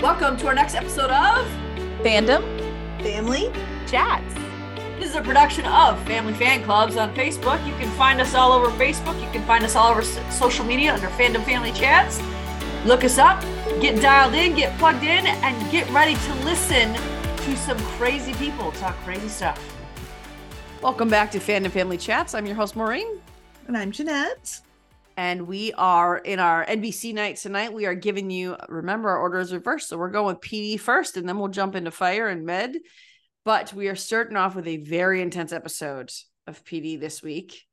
Welcome to our next episode of Fandom Family Chats. This is a production of Family Fan Clubs on Facebook. You can find us all over Facebook. You can find us all over social media under Fandom Family Chats. Look us up, get dialed in, get plugged in, and get ready to listen to some crazy people talk crazy stuff. Welcome back to Fandom Family Chats. I'm your host, Maureen. and I'm Jeanette. And we are in our NBC night tonight. We are giving you, remember, our order is reversed. So we're going with PD first, and then we'll jump into fire and med. But we are starting off with a very intense episode of PD this week.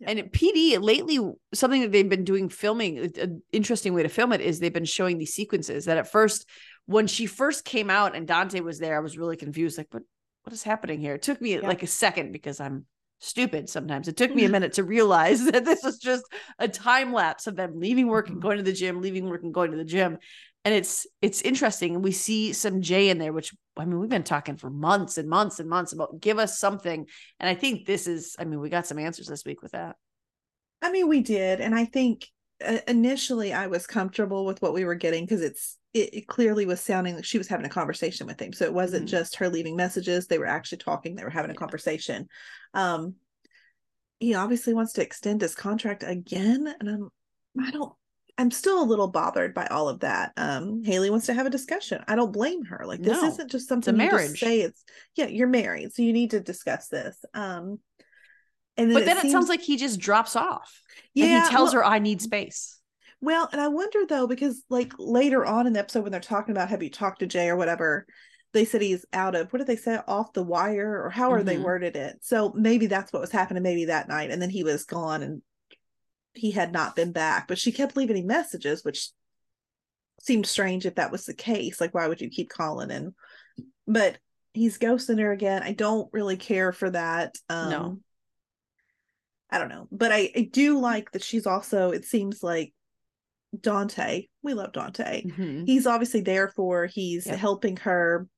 Yeah. And PD lately, something that they've been doing filming, an interesting way to film it is they've been showing these sequences that at first, when she first came out and Dante was there, I was really confused. Like, what, what is happening here? It took me Yeah. like a second because I'm stupid sometimes. It took me a minute to realize that this was just a time lapse of them leaving work and Mhm. going to the gym, leaving work and going to the gym. And it's it's interesting. And we see some Jay in there, which I mean, we've been talking for months and months and months about give us something. And I think this is, I mean, we got some answers this week with that. I mean, we did, and I think uh, initially I was comfortable with what we were getting because it's it, it clearly was sounding like she was having a conversation with him. So it wasn't Mhm. just her leaving messages; they were actually talking. They were having a Yeah. conversation. Um, he obviously wants to extend his contract again, and I'm I don't. I'm still a little bothered by all of that. Um, Haley wants to have a discussion. I don't blame her. Like this No, isn't just something you marriage. just say. It's yeah, you're married, so you need to discuss this. Um, and But then it, seems- sounds like he just drops off. and he tells well- her, I need space. Well, and I wonder though, because like later on in the episode when they're talking about have you talked to Jay or whatever, they said he's out of what did they say off the wire or how are they Mhm. worded it? So maybe that's what was happening maybe that night, and then he was gone and he had not been back. But she kept leaving him messages, which seemed strange if that was the case. Like, why would you keep calling? And but he's ghosting her again. I don't really care for that. Um No. I don't know, but I, I do like that she's also. It seems like Dante. We love Dante. Mhm. He's obviously there for. He's Yep. helping her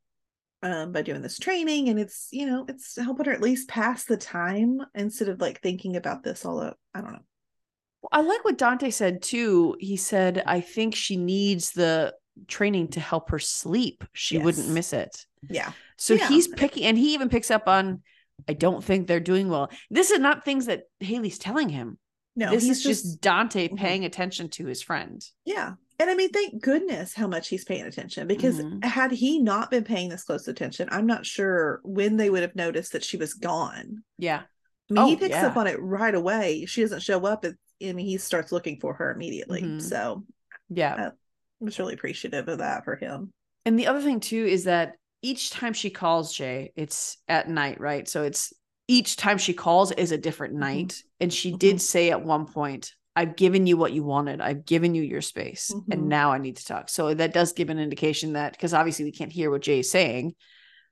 um by doing this training, and it's you know it's helping her at least pass the time instead of like thinking about this all up. I don't know. I like what Dante said too. He said, I think she needs the training to help her sleep. She wouldn't miss it. Yeah, So Yeah. he's picking, and he even picks up on, I don't think they're doing well. This is not things that Haley's telling him. No, this he's is just, Dante Mhm. paying attention to his friend. Yeah. And I mean, thank goodness how much he's paying attention because Mhm. had he not been paying this close attention, I'm not sure when they would have noticed that she was gone. Yeah. I mean, he Oh, picks yeah. up on it right away. She doesn't show up, And, I mean, he starts looking for her immediately. Mhm. So Yeah. Uh, I was really appreciative of that for him. And the other thing too is that each time she calls Jay, it's at night, right? So it's each time she calls is a different Mhm. night. And she Mhm. did say at one point, I've given you what you wanted. I've given you your space. Mhm. And now I need to talk. So that does give an indication that because obviously we can't hear what Jay is saying.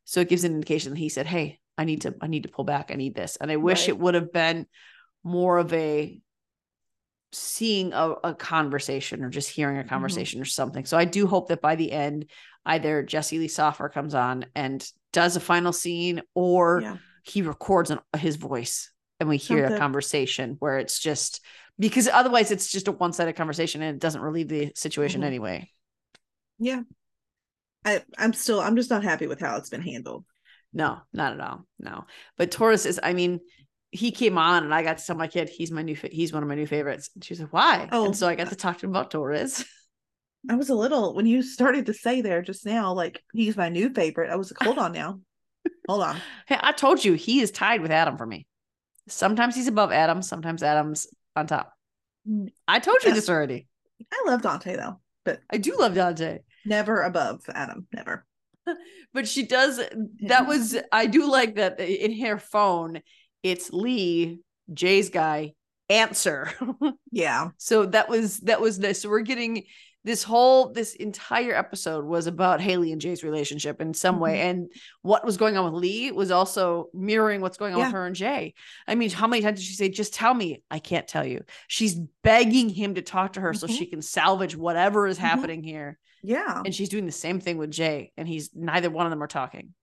So it gives an indication that he said, Hey, I need to, I need to pull back. I need this. And I wish Right. it would have been more of a seeing a, a conversation or just hearing a Mm-hmm. conversation or something. So I do hope that by the end, either Jesse Lee Soffer comes on and does a final scene or Yeah. He records an, his voice and we hear a conversation where it's just because otherwise it's just a one-sided conversation and it doesn't relieve the situation Mhm. anyway. Yeah. I, I'm still, I'm just not happy with how it's been handled. No, not at all. No. But Torres is, I mean, he came on and I got to tell my kid he's my new fa- he's one of my new favorites. And she was like, why? Oh, and so I got to talk to him about Torres. I was a little, when you started to say there just now, like, he's my new favorite. I was like, hold on now. Hold on. Hey, I told you he is tied with Adam for me. Sometimes he's above Adam, sometimes Adam's on top. I told you Yeah. this already. I love Dante though, but I do love Dante. never above Adam. Never. But she does that was I do like that in her phone, it's Lee, Jay's guy, answer. Yeah. so that was that was nice. So we're getting this whole this entire episode was about Haley and Jay's relationship in some way, Mm-hmm. and what was going on with Lee was also mirroring what's going on Yeah. with her and Jay. I mean, how many times did she say, "Just tell me"? I can't tell you. She's begging him to talk to her so Mhm. she can salvage whatever is Mhm. happening here, Yeah. and she's doing the same thing with Jay, and he's neither one of them are talking.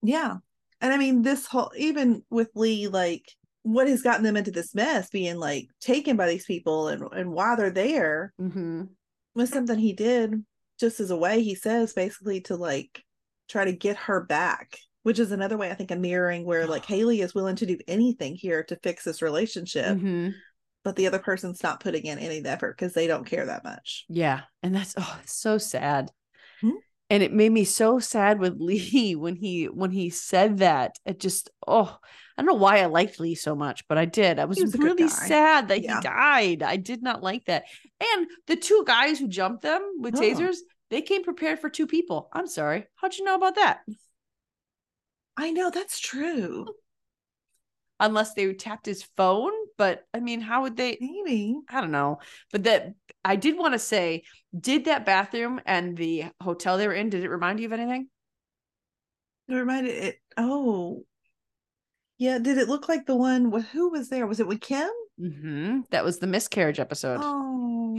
Yeah. And I mean, this whole, even with Lee, like, what has gotten them into this mess, being like taken by these people and, and why they're there Mm-hmm. Was something he did just as a way he says basically to like try to get her back which is another way i think of mirroring where like haley is willing to do anything here to fix this relationship Mhm. but the other person's not putting in any effort because they don't care that much Yeah. And that's oh, so sad. Hmm? And it made me so sad with Lee when he when he said that. It just oh, I don't know why I liked Lee so much, but I did. I was, was really sad that Yeah. he died. I did not like that. And the two guys who jumped them with Oh. tasers, they came prepared for two people. I'm sorry. How'd you know about that? i know that's true Unless they tapped his phone, but I mean, how would they maybe I don't know. But that I did want to say, did that bathroom and the hotel they were in, did it remind you of anything? it reminded it oh yeah did it look like the one with who was there was it with kim Mm-hmm. That was the miscarriage episode. oh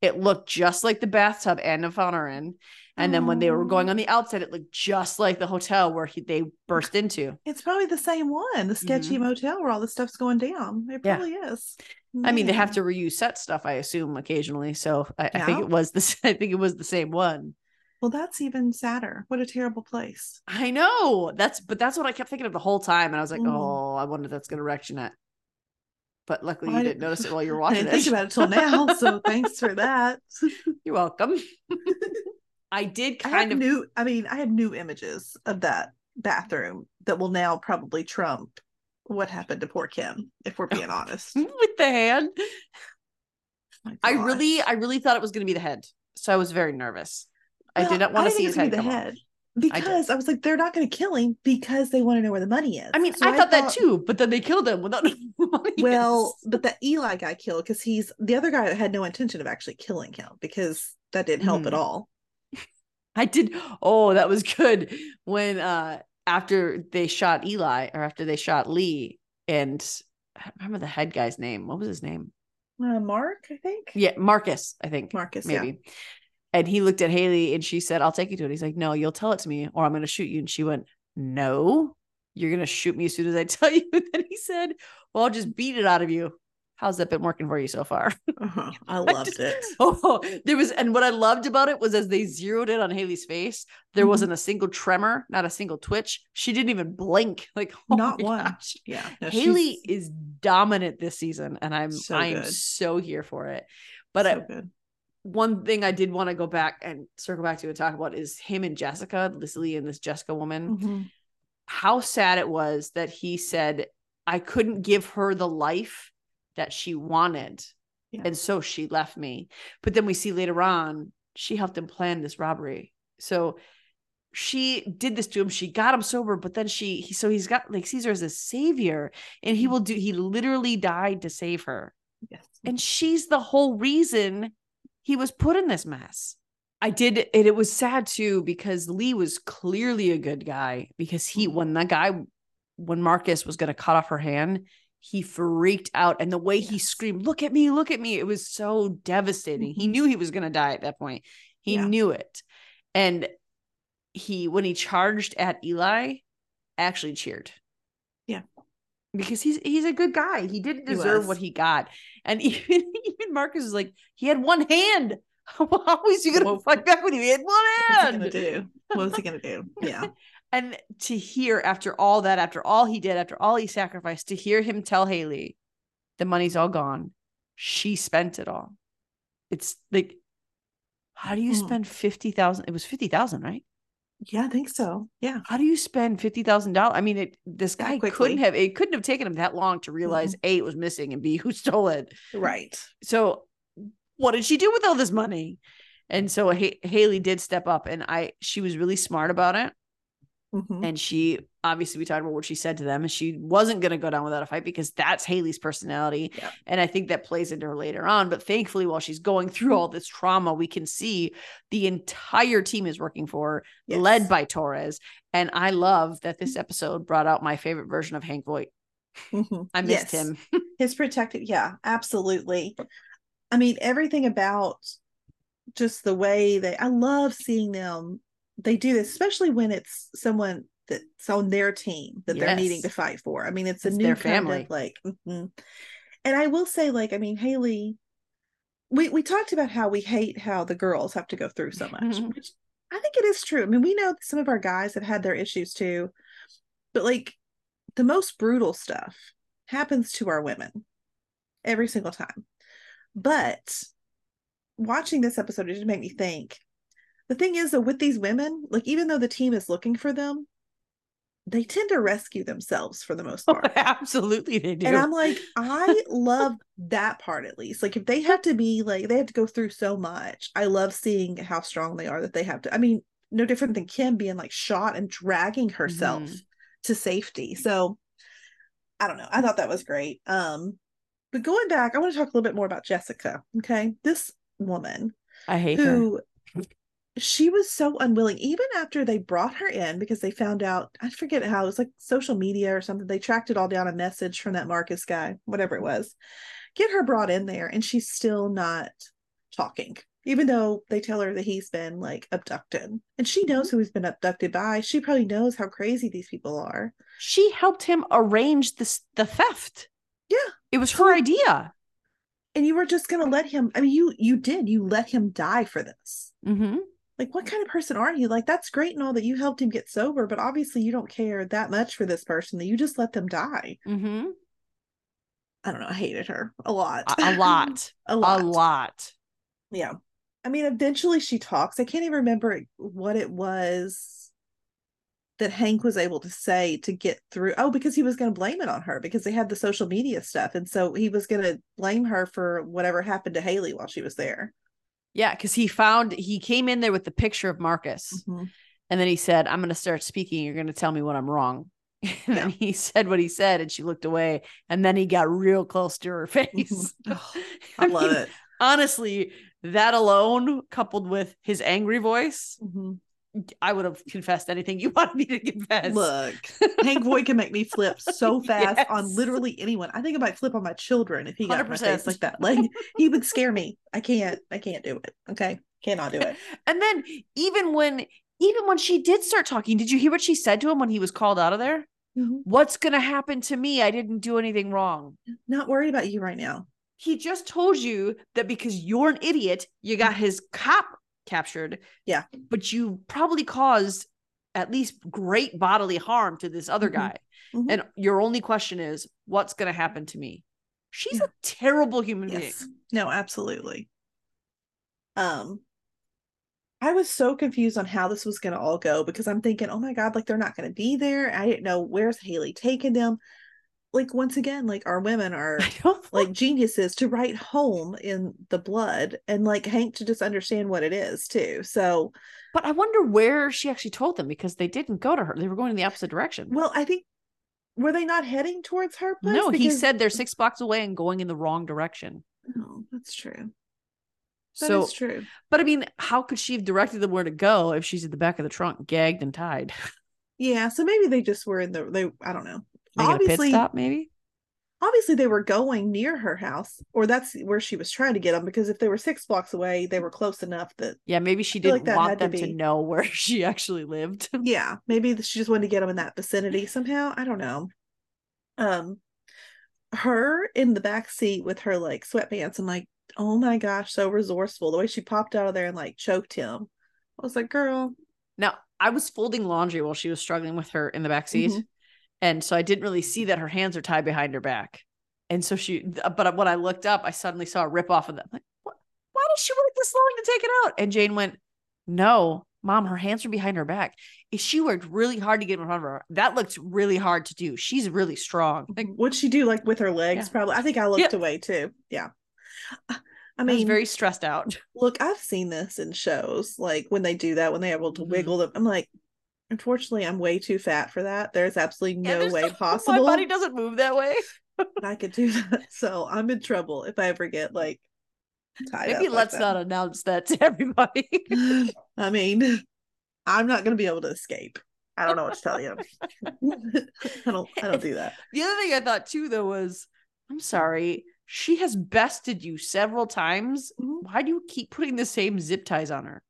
It looked just like the bathtub Anna in. And then when they were going Oh. on the outside, it looked just like the hotel where he, they burst into. It's probably the same one, the sketchy Mhm. motel where all the stuff's going down. It Yeah. probably is. I mean, they have to reuse set stuff, I assume, occasionally. So I, I think it was this. I think it was the same one. Well, that's even sadder. What a terrible place. I know that's, but that's what I kept thinking of the whole time, and I was like, Mm. oh, I wonder if that's going to wreck Jeanette. But luckily, Well, you I didn't didn't- notice it while you were I watching didn't think it. about it till now, so thanks for that. You're welcome. I did I have kind of new. I mean, I have new images of that bathroom that will now probably trump what happened to poor Kim. If we're being honest, with the hand. I really, I really thought it was going to be the head, so I was very nervous. I did not want to see his head gonna come be off. the head because I, was like, they're not going to kill him because they want to know where the money is. I mean, So I thought that too, but then they killed him without knowing where the money Well, is. but the Eli guy killed because he's the other guy had no intention of actually killing him because that didn't help at Mhm. all. I did. Oh, that was good when uh after they shot Eli or after they shot Lee and I remember the head guy's name. What was his name? Uh, Mark, I think. Yeah, Marcus, I think. Marcus. Yeah. maybe. And he looked at Haley and she said, I'll take you to it. He's like, No, you'll tell it to me or I'm going to shoot you. And she went, No, you're going to shoot me as soon as I tell you. And then he said, Well, I'll just beat it out of you. How's that been working for you so far? Uh-huh. I I loved just- it. Oh, there was, and what I loved about it was as they zeroed in on Haley's face, there Mhm. wasn't a single tremor, not a single twitch. She didn't even blink. Like, oh Not one. gosh. Yeah. no, Haley is dominant this season, and I'm So I'm so here for it. But so good. one thing I did want to go back and circle back to and talk about is him and Jessica, Lee and this Jessica woman. Mhm. How sad it was that he said, I couldn't give her the life that she wanted. Yeah. And so she left me. But then we see later on, she helped him plan this robbery. So she did this to him. She got him sober, but then she, he, so he's got like Caesar as a savior and he mm-hmm. will do, he literally died to save her. Yes. And she's the whole reason he was put in this mess. I did, and it was sad too because Lee was clearly a good guy because he, mm-hmm. when that guy, when Marcus was going to cut off her hand, he freaked out. And the way he screamed, Look at me, look at me. It was so devastating. He Mhm. knew he was going to die at that point. He Yeah. knew it. And he, when he charged at Eli, actually cheered. Yeah. Because he's he's a good guy. He didn't deserve was. what he got. And even, even Marcus is like, he had one hand. How was he gonna fight back when he had one What's he gonna do? What was he gonna do? Yeah. And to hear after all that, after all he did, after all he sacrificed, to hear him tell Haley, the money's all gone. She spent it all. It's like, how do you Mhm. spend fifty thousand? It was fifty thousand, right? Yeah, I think so. Yeah. How do you spend fifty thousand dollars? I mean, it this guy couldn't have it couldn't have taken him that long to realize A, it was missing and B, who stole it. Right. So what did she do with all this money? And so ha- Haley did step up and I she was really smart about it. Mhm. And she obviously we talked about what she said to them and she wasn't going to go down without a fight because that's Haley's personality. Yep. And I think that plays into her later on. But thankfully, while she's going through all this trauma, we can see the entire team is working for her, Yes. led by Torres. And I love that this episode brought out my favorite version of Hank Voight. Mhm. I missed Yes. him. his protective yeah absolutely i mean everything about just the way they i love seeing them they do this especially when it's someone that's on their team that they're needing to fight for i mean it's a It's new family. of like mhm. and i will say like i mean haley we we talked about how we hate how the girls have to go through so much, Mhm. which I think it is true. I mean, we know some of our guys have had their issues too, but like the most brutal stuff happens to our women every single time. But watching this episode, it just made me think. The thing is, that with these women, like even though the team is looking for them, they tend to rescue themselves for the most part. Absolutely, they do. And I'm like, I love that part at least. Like, if they have to be like, they have to go through so much. I love seeing how strong they are that they have to. I mean, no different than Kim being like shot and dragging herself Mhm. to safety. So, I don't know. I thought that was great. Um, but going back, I want to talk a little bit more about Jessica. Okay, this woman I hate her. She was so unwilling even after they brought her in because they found out i forget how it was like social media or something they tracked it all down a message from that marcus guy whatever it was get her brought in there and she's still not talking even though they tell her that he's been like abducted and she knows who he's been abducted by she probably knows how crazy these people are She helped him arrange this the theft. Yeah. It was her idea. and you were just gonna let him i mean you you did you let him die for this Mm-hmm. Like what kind of person are you? Like that's great and all that you helped him get sober but obviously you don't care that much for this person that you just let them die. Mm-hmm. i don't know i hated her a lot. A, a lot. a lot A lot. yeah. I mean eventually she talks. I can't even remember what it was that hank was able to say to get through oh because he was going to blame it on her because they had the social media stuff and so he was going to blame her for whatever happened to haley while she was there Yeah, because he found he came in there with the picture of Marcus, Mhm. and then he said, "I'm going to start speaking. You're going to tell me when I'm wrong." and then he said what he said, and she looked away, and then he got real close to her face. Oh, i love mean, it Honestly, that alone, coupled with his angry voice, Mhm. I would have confessed anything you wanted me to confess. Look, Hank Voight can make me flip so fast on literally anyone. I think I might flip on my children if he got in 100%. face like that. Like he would scare me. I can't. I can't do it. Okay, cannot do it. And then even when even when she did start talking, did you hear what she said to him when he was called out of there? Mm-hmm. What's gonna happen to me? I didn't do anything wrong. Not worried about you right now. He just told you that because you're an idiot, you got his cop captured. Yeah. But you probably caused at least great bodily harm to this other Mhm. guy. Mhm. And your only question is, what's gonna happen to me? She's Yeah. a terrible human Yes. being. No, absolutely. Um, I was so confused on how this was going to all go because I'm thinking, oh my god, like they're not going to be there. I didn't know where's Haley taking them. Like once again, like our women are like geniuses to write home in the blood and like Hank to just understand what it is too. So, But I wonder where she actually told them because they didn't go to her. They were going in the opposite direction. well, I think were they not heading towards her place? no, he said they're six blocks away and going in the wrong direction. Oh, that's true. That so, is true. but I mean, how could she have directed them where to go if she's at the back of the trunk, gagged and tied? Yeah, so maybe they just were in the they I don't know. Making a pit Obviously- stop, maybe. Obviously they were going near her house or that's where she was trying to get them because if they were 6 blocks away, they were close enough that Yeah, maybe she didn't like want had to them to, know where she actually lived. yeah, maybe she just wanted to get them in that vicinity somehow. I don't know. Um, her in the back seat with her like sweatpants. I'm like, oh my gosh, so resourceful. The way she popped out of there and like choked him. I was like, girl, Now, I was folding laundry while she was struggling with her in the back seat. Mhm. And so I didn't really see that her hands are tied behind her back. And so she, but when I looked up, I suddenly saw a rip off of them. Like, what? Why did she wait this long to take it out? And Jane went, No, mom, her hands are behind her back. If she worked really hard to get in front of her, that looked really hard to do. She's really strong. Like, what'd she do like with her legs? Yeah. Probably. I think I looked Yeah. away too. Yeah. I I was mean, very stressed out. look, I've seen this in shows, like when they do that, when they're able to Mhm. wiggle them. I'm like, unfortunately, I'm way too fat for that. There's absolutely no way possible My body doesn't move that way. I could do that. So I'm in trouble if I ever get like tied Maybe up like let's that. not announce that to everybody. I mean, I'm not going to be able to escape. I don't know what to tell you. I don't. I don't do that. The other thing I thought too, though, was I'm sorry, she has bested you several times. Mhm. Why do you keep putting the same zip ties on her?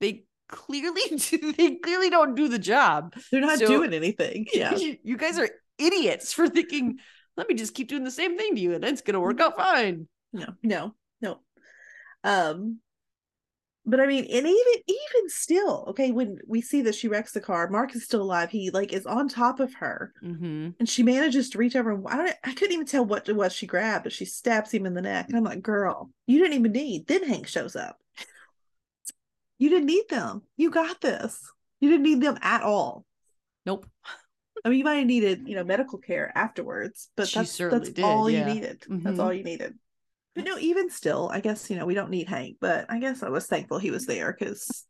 They clearly do, they clearly don't do the job. They're not So- doing anything. Yeah. you, you guys are idiots for thinking, let me just keep doing the same thing to you and it's gonna work out fine. No. No. No. Um, but I mean, and even even still, okay, when we see that she wrecks the car, Mark is still alive. He like is on top of her, Mm-hmm. and she manages to reach over. And I don't, I couldn't even tell what it was she grabbed, but she stabs him in the neck. And I'm like, girl, you didn't even need. Then Hank shows up. You didn't need them. You got this. You didn't need them at all. Nope. I mean, you might have needed, you know, medical care afterwards, but She that's that's did, all yeah. you needed. That's Mhm. all you needed. But no, even still, I guess you know we don't need Hank, but I guess I was thankful he was there because,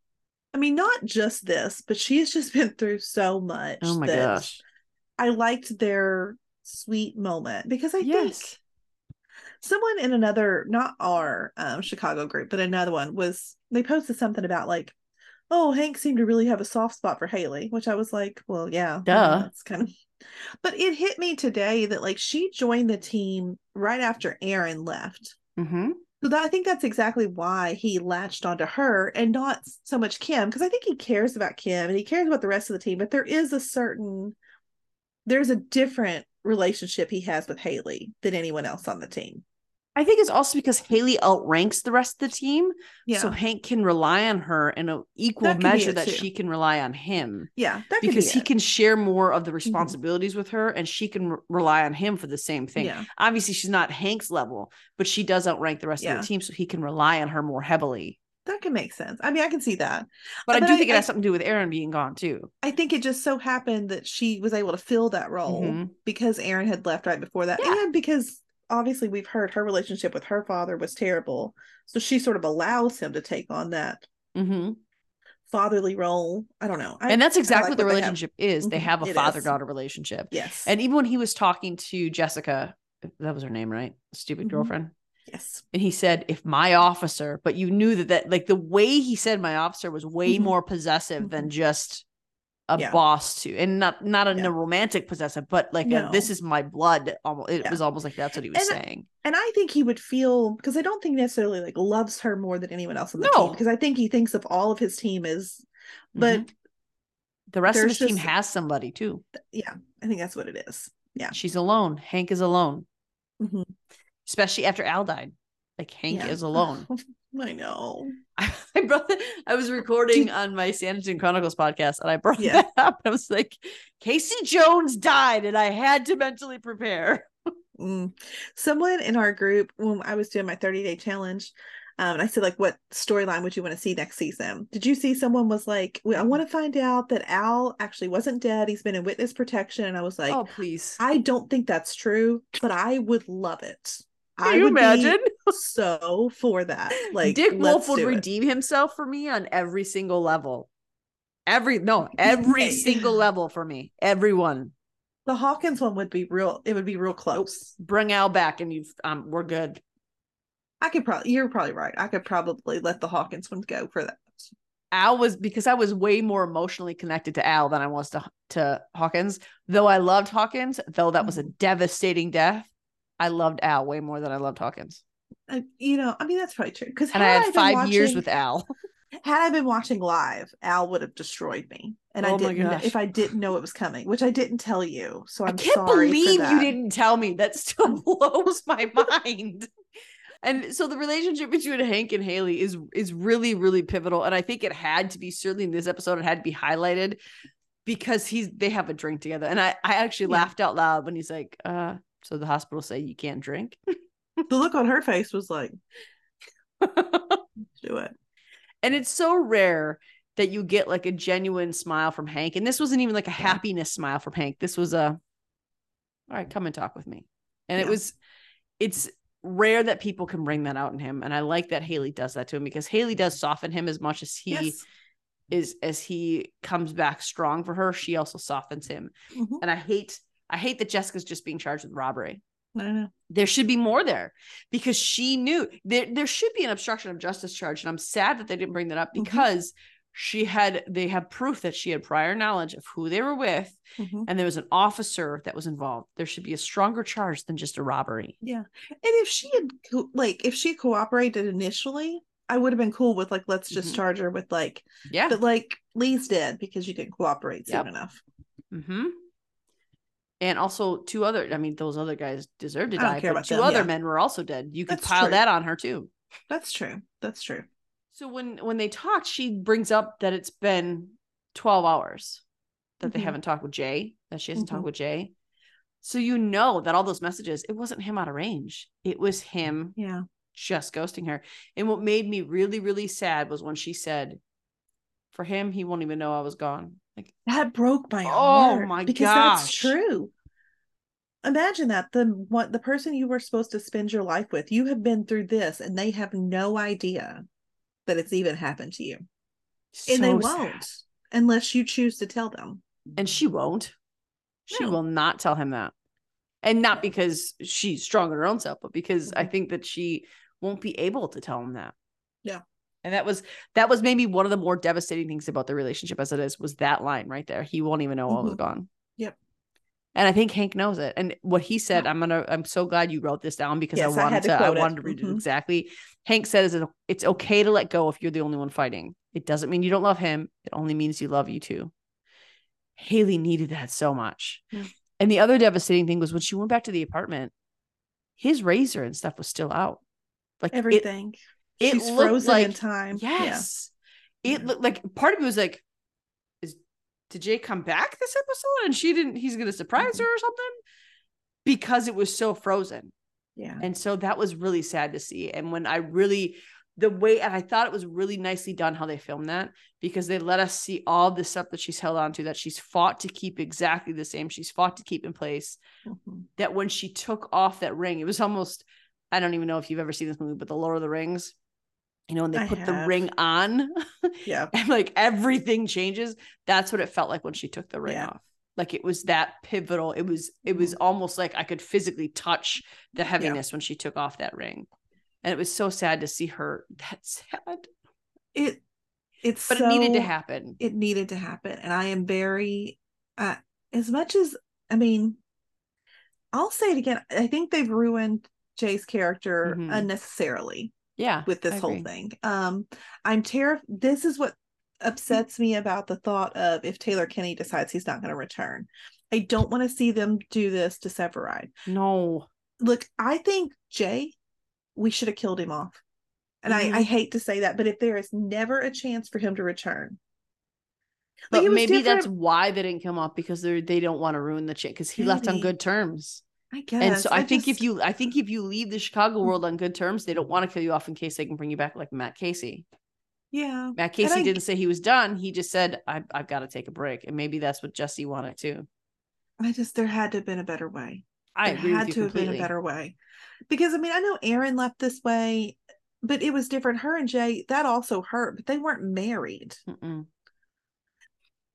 I mean, not just this, but she has just been through so much. Oh my that gosh. I liked their sweet moment because I think Yes. Someone in another, not our um, Chicago group, but another one was they posted something about like, oh, Hank seemed to really have a soft spot for Haley, which I was like, well, yeah, Duh. that's kind of. But it hit me today that like she joined the team right after Aaron left. Mm-hmm. So that, I think that's exactly why he latched onto her and not so much Kim, because I think he cares about Kim and he cares about the rest of the team, but there is a certain, there's a different relationship he has with Haley than anyone else on the team. I think it's also because Haley outranks the rest of the team, Yeah, so Hank can rely on her in an equal measure that too. she can rely on him. yeah, that could because be he. Mm-hmm. can share more of the responsibilities with her and she can re- rely on him for the same thing. Yeah, Obviously, she's not Hank's level, but she does outrank the rest Yeah. of the team, so he can rely on her more heavily. that can make sense. I mean, I can see that. But I do I- think it has something to do with Aaron being gone too. I think it just so happened that she was able to fill that role Mhm. because Aaron had left right before that, Yeah. and because obviously we've heard her relationship with her father was terrible, so she sort of allows him to take on that hmm fatherly role. I don't know, I, And that's exactly like what the what they relationship is. They Mhm, have a it is. father daughter relationship. yes, And even when he was talking to Jessica, that was her name, right? Stupid Mhm. girlfriend. yes, And he said, if my officer, but you knew that that like the way he said my officer was way Mhm. more possessive than just a Yeah. boss to and not not in Yeah. a romantic possessive, but like a, this is my blood. Almost it Yeah. was almost like that's what he was And saying. and I think he would feel because I don't think necessarily like loves her more than anyone else on the No. team because I think he thinks of all of his team as, but Mhm. the rest of his the team has somebody too. yeah, I think that's what it is. Yeah, She's alone. Hank is alone, Mhm. especially after Al died. Like Hank is alone. I know. I brought that, I was recording on my Sanditon Chronicles podcast and I brought Yeah. that up. I was like, Casey Jones died and I had to mentally prepare. Mm. Someone in our group, when I was doing my 30 day challenge, um, and I said, like, what storyline would you want to see next season? Did you see someone was like, well, I want to find out that Al actually wasn't dead. He's been in witness protection. And I was like, oh, please. I don't think that's true, but I would love it. Can I you imagine? so for that. Like, Dick Wolf would do it. redeem himself for me on every single level. Every no, every single level for me. Everyone. The Hawkins one would be real. It would be real close. Bring Al back and you've um we're good. I could probably, you're probably right. I could probably let the Hawkins one go for that. Al was because I was way more emotionally connected to Al than I was to to Hawkins. Though I loved Hawkins, though that was a devastating death, I loved Al way more than I loved Hawkins. Uh, you know, I mean, that's probably true. Because And I had five years with Al. had I been watching live, Al would have destroyed me, and I Oh my didn't. gosh. If I didn't know it was coming, which I didn't tell you, so I'm I can't sorry believe you didn't tell me. That still blows my mind. And so the relationship between Hank and Haley is is really really pivotal, and I think it had to be certainly in this episode. It had to be highlighted because he's they have a drink together, and I I actually Yeah. laughed out loud when he's like, "Uh, so the hospital say you can't drink." The look on her face was like, "Do it." and it's so rare that you get like a genuine smile from Hank. And this wasn't even like a happiness smile from Hank. This was a, all right, come and talk with me. And it was, it's rare that people can bring that out in him. And I like that Haley does that to him because Haley does soften him as much as he yes. is, as he comes back strong for her. She also softens him. Mhm. And I hate, I hate that Jessica's just being charged with robbery I know. there should be more there because she knew there there should be an obstruction of justice charge and i'm sad that they didn't bring that up Mhm. because she had they have proof that she had prior knowledge of who they were with Mhm. and there was an officer that was involved there should be a stronger charge than just a robbery Yeah, and if she had co- like if she cooperated initially, I would have been cool with like let's just Mhm. charge her with like, yeah but like Lee's dead because you didn't cooperate soon Yep. enough. mm-hmm. And also two other i mean those other guys deserved to die but two them, other yeah. men were also dead you could That's pile true. that on her too That's true. That's true. So when when they talked, she brings up that it's been 12 hours that they Mhm. haven't talked with Jay, that she hasn't Mhm. talked with Jay. So you know that all those messages, it wasn't him out of range. It was him Yeah. just ghosting her. And what made me really, really sad was when she said, for him, he won't even know I was gone. Like, That broke my Oh heart. Oh my god. because gosh. that's true. Imagine that the what the person you were supposed to spend your life with, you have been through this, and they have no idea that it's even happened to you, and they so won't unless you choose to tell them. And she won't. She No. will not tell him that. And not because she's strong in her own self, but because I Mhm. think that she won't be able to tell him that. Yeah. And that was that was maybe one of the more devastating things about the relationship as it is was that line right there. He won't even know I was Mhm. gone. Yep. And I think Hank knows it. And what he said, I'm gonna I'm so glad you wrote this down because Yes, I I wanted had to to, I it. wanted to read it Mhm. exactly. Hank said is it's okay to let go if you're the only one fighting. It doesn't mean you don't love him. It only means you love you too. Haley needed that so much. Yeah. And the other devastating thing was when she went back to the apartment, his razor and stuff was still out. Like Everything. it looked frozen in like- time. Yeah. Yes. It Yeah. looked like part of me was like, did Jay come back this episode and she didn't he's gonna surprise Mhm. her or something? Because it was so frozen. Yeah. And so that was really sad to see. And when I really the way and I thought it was really nicely done how they filmed that because they let us see all the stuff that she's held on to that she's fought to keep exactly the same. She's fought to keep in place. Mhm. That when she took off that ring, it was almost I don't even know if you've ever seen this movie, but the Lord of the Rings, you know, when they I put the ring on Yeah. and like everything changes. That's what it felt like when she took the ring Yeah. off. Like it was that pivotal. It was it was almost like I could physically touch the heaviness when she took off that ring. And it was so sad to see her that sad. It it's But it needed to happen. it needed to happen and i am very uh as much as i mean i'll say it again i think they've ruined jay's character Mhm. unnecessarily Yeah. with this whole thing um i'm terrified this is what upsets me about the thought of if taylor kinney decides he's not going to return i don't want to see them do this to severide No. look i think jay we should have killed him off and Mhm. I, I hate to say that but if there is never a chance for him to return But was maybe that's why they didn't come off because they they don't want to ruin the chick because he left on good terms. I guess. and so I, think if you I think if you leave the Chicago world on good terms, they don't want to kill you off in case they can bring you back like Matt Casey. yeah, Matt Casey I- didn't say he was done. He just said, I've, I've got to take a break. And maybe that's what Jesse wanted too. I just there had to have been a better way. I there had to you have been a better way, because I mean I know Aaron left this way, but it was different. Her and Jay that also hurt, but they weren't married. Mm-mm.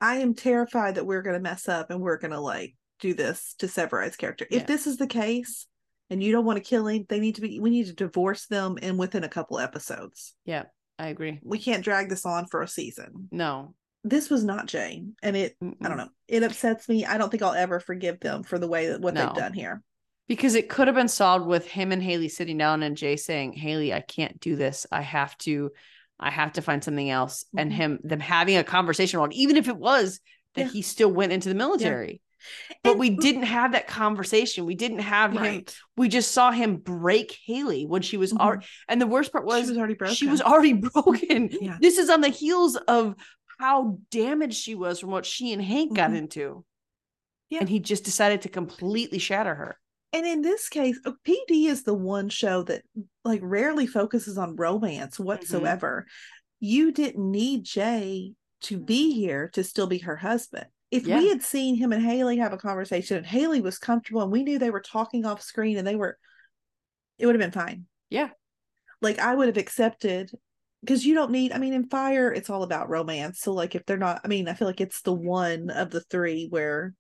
I am terrified that we're gonna mess up and we're gonna like do this to Severide's character. If this is the case, and you don't want to kill him, they need to be. We need to divorce them, and within a couple episodes, Yeah, I agree. we can't drag this on for a season. No. This was not Jay, and it I Mm-mm. don't know. It upsets me. I don't think I'll ever forgive them for the way that what No. they've done here. Because it could have been solved with him and Haley sitting down and Jay saying, Haley, I can't do this. I have to, I have to find something else. And Mhm. him, them having a conversation around, even if it was that Yeah. he still went into the military. But And- we didn't have that conversation. We didn't have him. We just saw him break Haley when she was Mhm. already. And the worst part was she was already broken. she was already broken. Yeah. This is on the heels of how damaged she was from what she and Hank got Mhm. into. Yeah. And he just decided to completely shatter her. and in this case, uh, PD is the one show that like rarely focuses on romance Mm-hmm. whatsoever. You didn't need Jay to be here to still be her husband. If Yeah. we had seen him and Haley have a conversation and Haley was comfortable and we knew they were talking off screen and they were, it would have been fine. Yeah. Like I would have accepted because you don't need, I mean, in fire, it's all about romance. So, like, if they're not, I mean, I feel like it's the one of the three where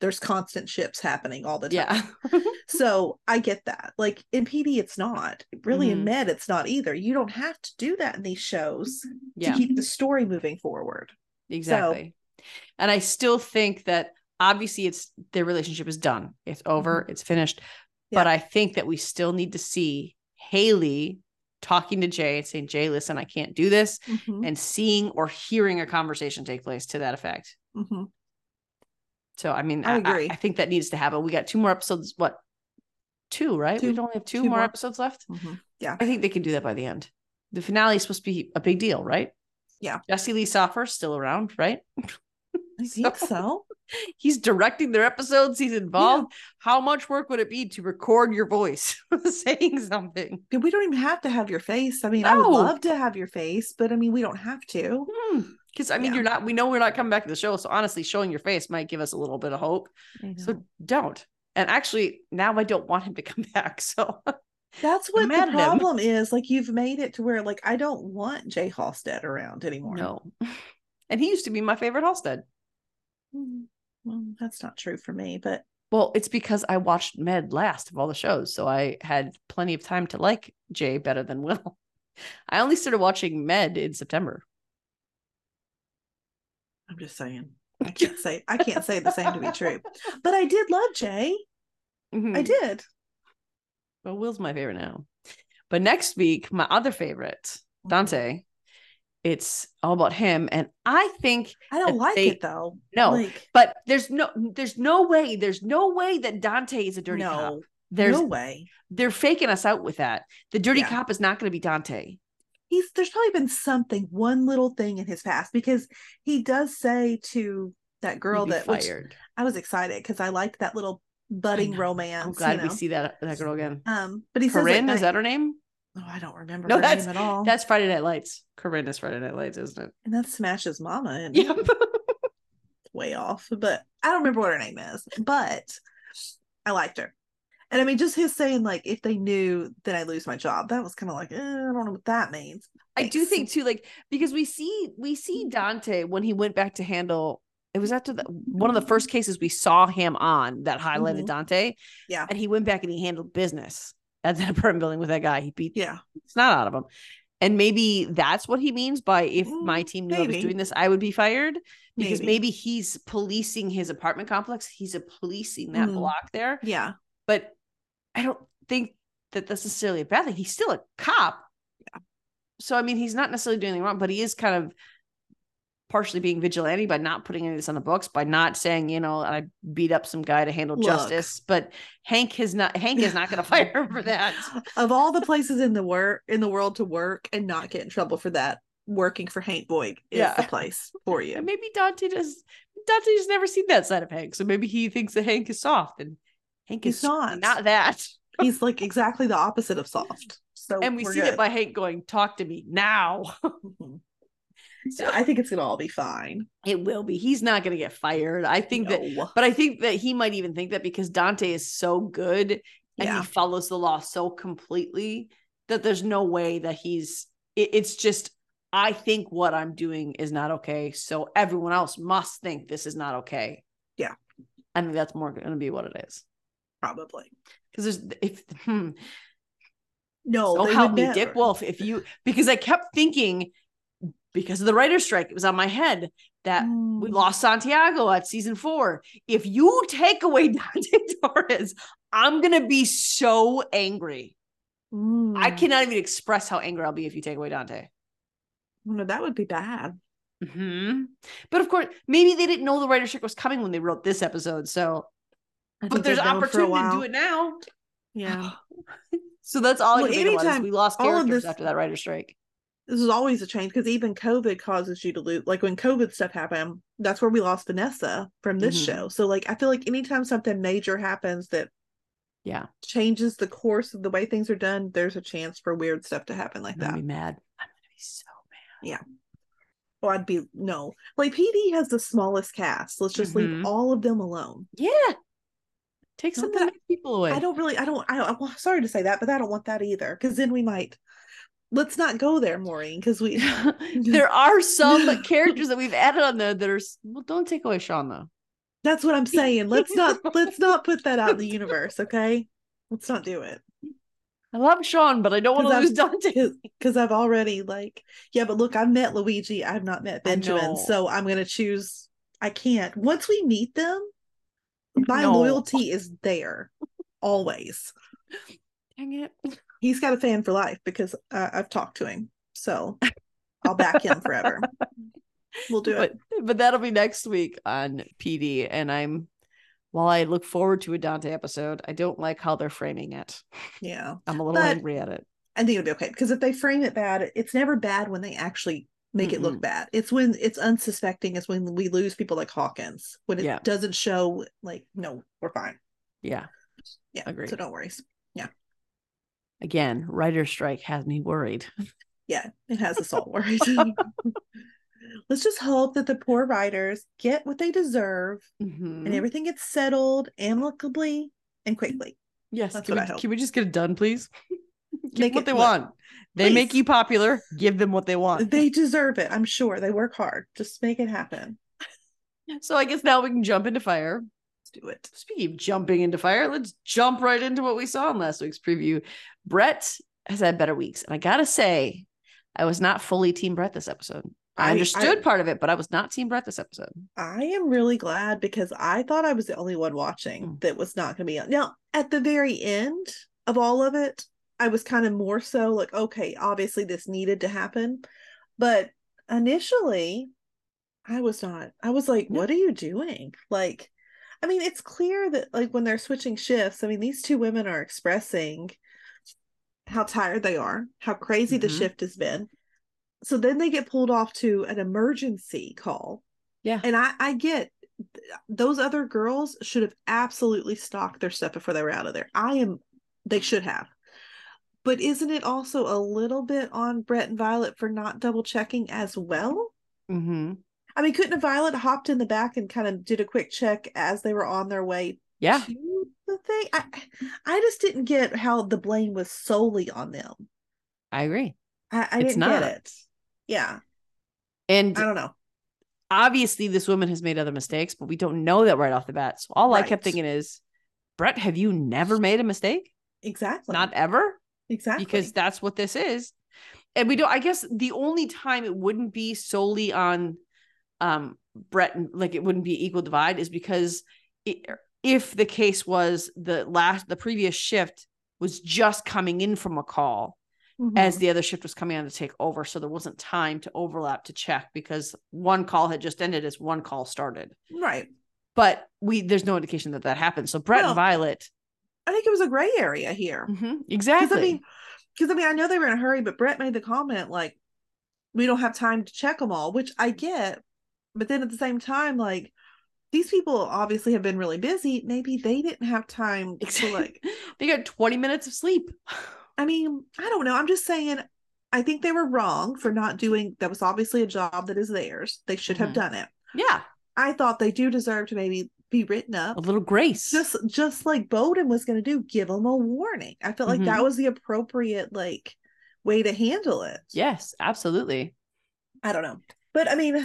there's constant ships happening all the time. Yeah. So I get that. Like in PD, it's not. Really in Mhm. med, it's not either. You don't have to do that in these shows yeah. to keep the story moving forward. Exactly. And I still think that obviously it's their relationship is done. It's over, it's finished. But I think that we still need to see Haley talking to Jay and saying, Jay, listen, I can't do this. Mhm, And seeing or hearing a conversation take place to that effect. mhm. So I mean, I I, I, agree. I think that needs to happen. We got two more episodes. What two, right? We only have two, two more, more. episodes left. Mhm. Yeah. I think they can do that by the end. The finale is supposed to be a big deal, right? Yeah. Jesse Lee Soffer's still around, right? I think so. He's directing their episodes. He's involved. How much work would it be to record your voice saying something? Yeah, We don't even have to have your face. I mean, I would love to have your face, but I mean, we don't have to. Hmm. Because I mean, Yeah. you're not. We know we're not coming back to the show, so honestly, showing your face might give us a little bit of hope. So don't. And actually, now I don't want him to come back. So That's what the at him. problem is. Like, you've made it to where, like, I don't want Jay Halstead around anymore. no. And he used to be my favorite Halstead. Mm, Well, that's not true for me, but Well, it's because I watched Med last of all the shows, so I had plenty of time to like Jay better than Will. I only started watching Med in September. I'm just saying. I can't say I can't say the same to be true. But I did love Jay. I Mhm. did. Well, Will's my favorite now. But next week, my other favorite, Dante, it's all about him. And I think I don't like they- it though. no, Like, but there's no there's no way, there's no way that Dante is a dirty cop. no, There's no way. they're faking us out with that. The dirty Yeah. cop is not going to be Dante. He's there's probably been something, one little thing in his past because he does say to that girl that fired. I was excited because I liked that little budding romance. I'm glad you we know? see that that girl again. Um, but he says Corinne, like, is that her name? Oh, I don't remember No, her that's- name at all. That's Friday Night Lights. Corinne is Friday Night Lights, isn't it? and that's Smash's mama. And Yep. way off, but I don't remember what her name is. But I liked her. And I mean, just his saying like, if they knew, then I lose my job. That was kind of like, eh, I don't know what that means. I do think too, like because we see we see Dante when he went back to handle. It was after the one of the first cases we saw him on that highlighted Mhm. Dante. Yeah. and he went back and he handled business at that apartment building with that guy. He beat Yeah, it's not out of him, and maybe that's what he means by if my Mm, team knew I was doing this, I would be fired because Maybe. maybe, he's policing his apartment complex. He's a policing that Mhm. block there, yeah, but I don't think that that's necessarily a bad thing. He's still a cop. Yeah. So I mean, he's not necessarily doing anything wrong, but he is kind of partially being vigilante by not putting any of this on the books, by not saying, you know, I beat up some guy to handle Look. justice. But Hank has not Hank is not gonna fire him for that. of all the places in the work in the world to work and not get in trouble for that, working for Hank Voight is Yeah. the place for And you. maybe Dante does Dante's never seen that side of Hank. So maybe he thinks that Hank is soft and Hank He's is not. not that. He's like exactly the opposite of soft. So And we see good. it by Hank going, talk to me now. Mm-hmm. Yeah, I think it's gonna all be fine. It will be. He's not going to get fired. I think that, but I think that he might even think that because Dante is so good and Yeah. he follows the law so completely that there's no way that he's, it- it's just, I think what I'm doing is not okay. So everyone else must think this is not okay. Yeah. I think that's more going to be what it is. probably. Because there's, if, hmm, No, don't help me, Dick. Wolf. If you, because I kept thinking, because of the writer's strike, it was on my head that we Mm. lost Santiago at season four. If you take away Dante Torres, I'm gonna be so angry. I Mm. cannot even express how angry I'll be if you take away Dante. No, that would be bad. Mhm. But of course, maybe they didn't know the writer's strike was coming when they wrote this episode. So, but there's they've known for a opportunity to do it now. Yeah. So that's all I Well, anytime- we lost characters this- after that writer's strike. This is always a change because even COVID causes you to lose. Like when COVID stuff happened, that's where we lost Vanessa from this Mhm. show. So like I feel like anytime something major happens that Yeah, changes the course of the way things are done, there's a chance for weird stuff to happen like I'm that. be mad. I'm gonna be so mad. Yeah. Oh, I'd be no. Like PD has the smallest cast. Let's just Mhm. leave all of them alone. Yeah. Take some people away. I don't really. I don't. I, I'm sorry to say that, but I don't want that either. Because then we might. Let's not go there, Maureen. Because we. there are some characters that we've added on there that are well don't take away sean though That's what I'm saying. Let's not. let's not put that out in the universe. Okay. Let's not do it. i love sean but i don't want to lose dante Because I've already like. Yeah, but look, I've met Luigi. I've not met Benjamin. So I'm gonna choose. I can't. Once we meet them, my No. loyalty is there, always. dang it He's got a fan for life because uh, I've talked to him. So I'll back him forever. We'll do but it. but that'll be next week on pd and i'm while I look forward to a Dante episode, I don't like how they're framing it. Yeah. I'm a little But- angry at it. I think it'll be okay because if they frame it bad, it's never bad when they actually make it look bad. It's when it's unsuspecting, It's when we lose people like Hawkins, when it Yeah. doesn't show like, no, we're fine. Yeah. Yeah. Agreed. So don't worry. Again, writer strike has me worried. Yeah, it has us all worried. Let's just hope that the poor writers get what they deserve Mhm. and everything gets settled amicably and quickly. Yes. That's Can what we, I hope. can we just get it done, please? Give Make them what they look- want. They make you popular. Give them what they want. They deserve it. I'm sure they work hard. Just make it happen. So I guess now we can jump into fire. Let's do it. Speaking of jumping into fire, let's jump right into what we saw in last week's preview. Brett has had better weeks. And I gotta say, I was not fully team Brett this episode. I, I- understood I- part of it, but I was not team Brett this episode. I am really glad because I thought I was the only one watching Mm. that was not going to be on. Now, at the very end of all of it, I was kind of more so like, okay, obviously this needed to happen. But initially, I was not. I was like, No. what are you doing? Like, I mean, it's clear that like when they're switching shifts, I mean, these two women are expressing how tired they are, how crazy the Mhm. shift has been. So then they get pulled off to an emergency call. Yeah. And I, I get those other girls should have absolutely stocked their stuff before they were out of there. I am, they should have. But isn't it also a little bit on Brett and Violet for not double checking as well? Mm-hmm. I mean, couldn't Violet hopped in the back and kind of did a quick check as they were on their way Yeah. to the thing? I, I just didn't get how the blame was solely on them. I agree. I, I It's didn't not. get it. Yeah, And I don't know. obviously this woman has made other mistakes, but we don't know that right off the bat. So all I kept thinking is, Brett, have you never made a mistake? Exactly. Not ever? exactly because that's what this is and we don't i guess the only time it wouldn't be solely on um brett and like it wouldn't be equal divide is because it, if the case was the last the previous shift was just coming in from a call as Mhm. the other shift was coming on to take over so there wasn't time to overlap to check because one call had just ended as one call started right. but we there's no indication that that happened so brett No. and violet I think it was a gray area here. Mhm, Because exactly I mean, because I mean, I know they were in a hurry, but Brett made the comment like, "We don't have time to check them all," which I get. But then at the same time, like, these people obviously have been really busy. Maybe they didn't have time to like. they got 20 minutes of sleep I mean, I don't know. I'm just saying. I think they were wrong for not doing. That was obviously a job that is theirs. They should have Mhm. done it. yeah I thought they do deserve to maybe be written up a little grace. just just like Boden was going to do, give them a warning. I felt like Mm-hmm. that was the appropriate like way to handle it. yes, absolutely. I don't know, but I mean,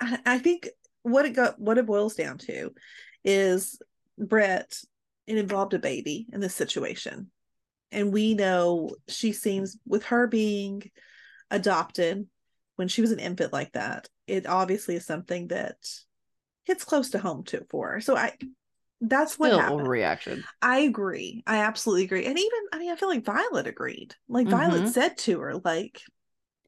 I, I think what it got what it boils down to is Brett. It involved a baby in this situation, and we know she seems with her being adopted when she was an infant like that. It obviously is something that hits close to home to for her. So I. That's what Still happened. overreaction. I agree. I absolutely agree. And even, I mean, I feel like Violet agreed. Like Violet Mhm. said to her, like,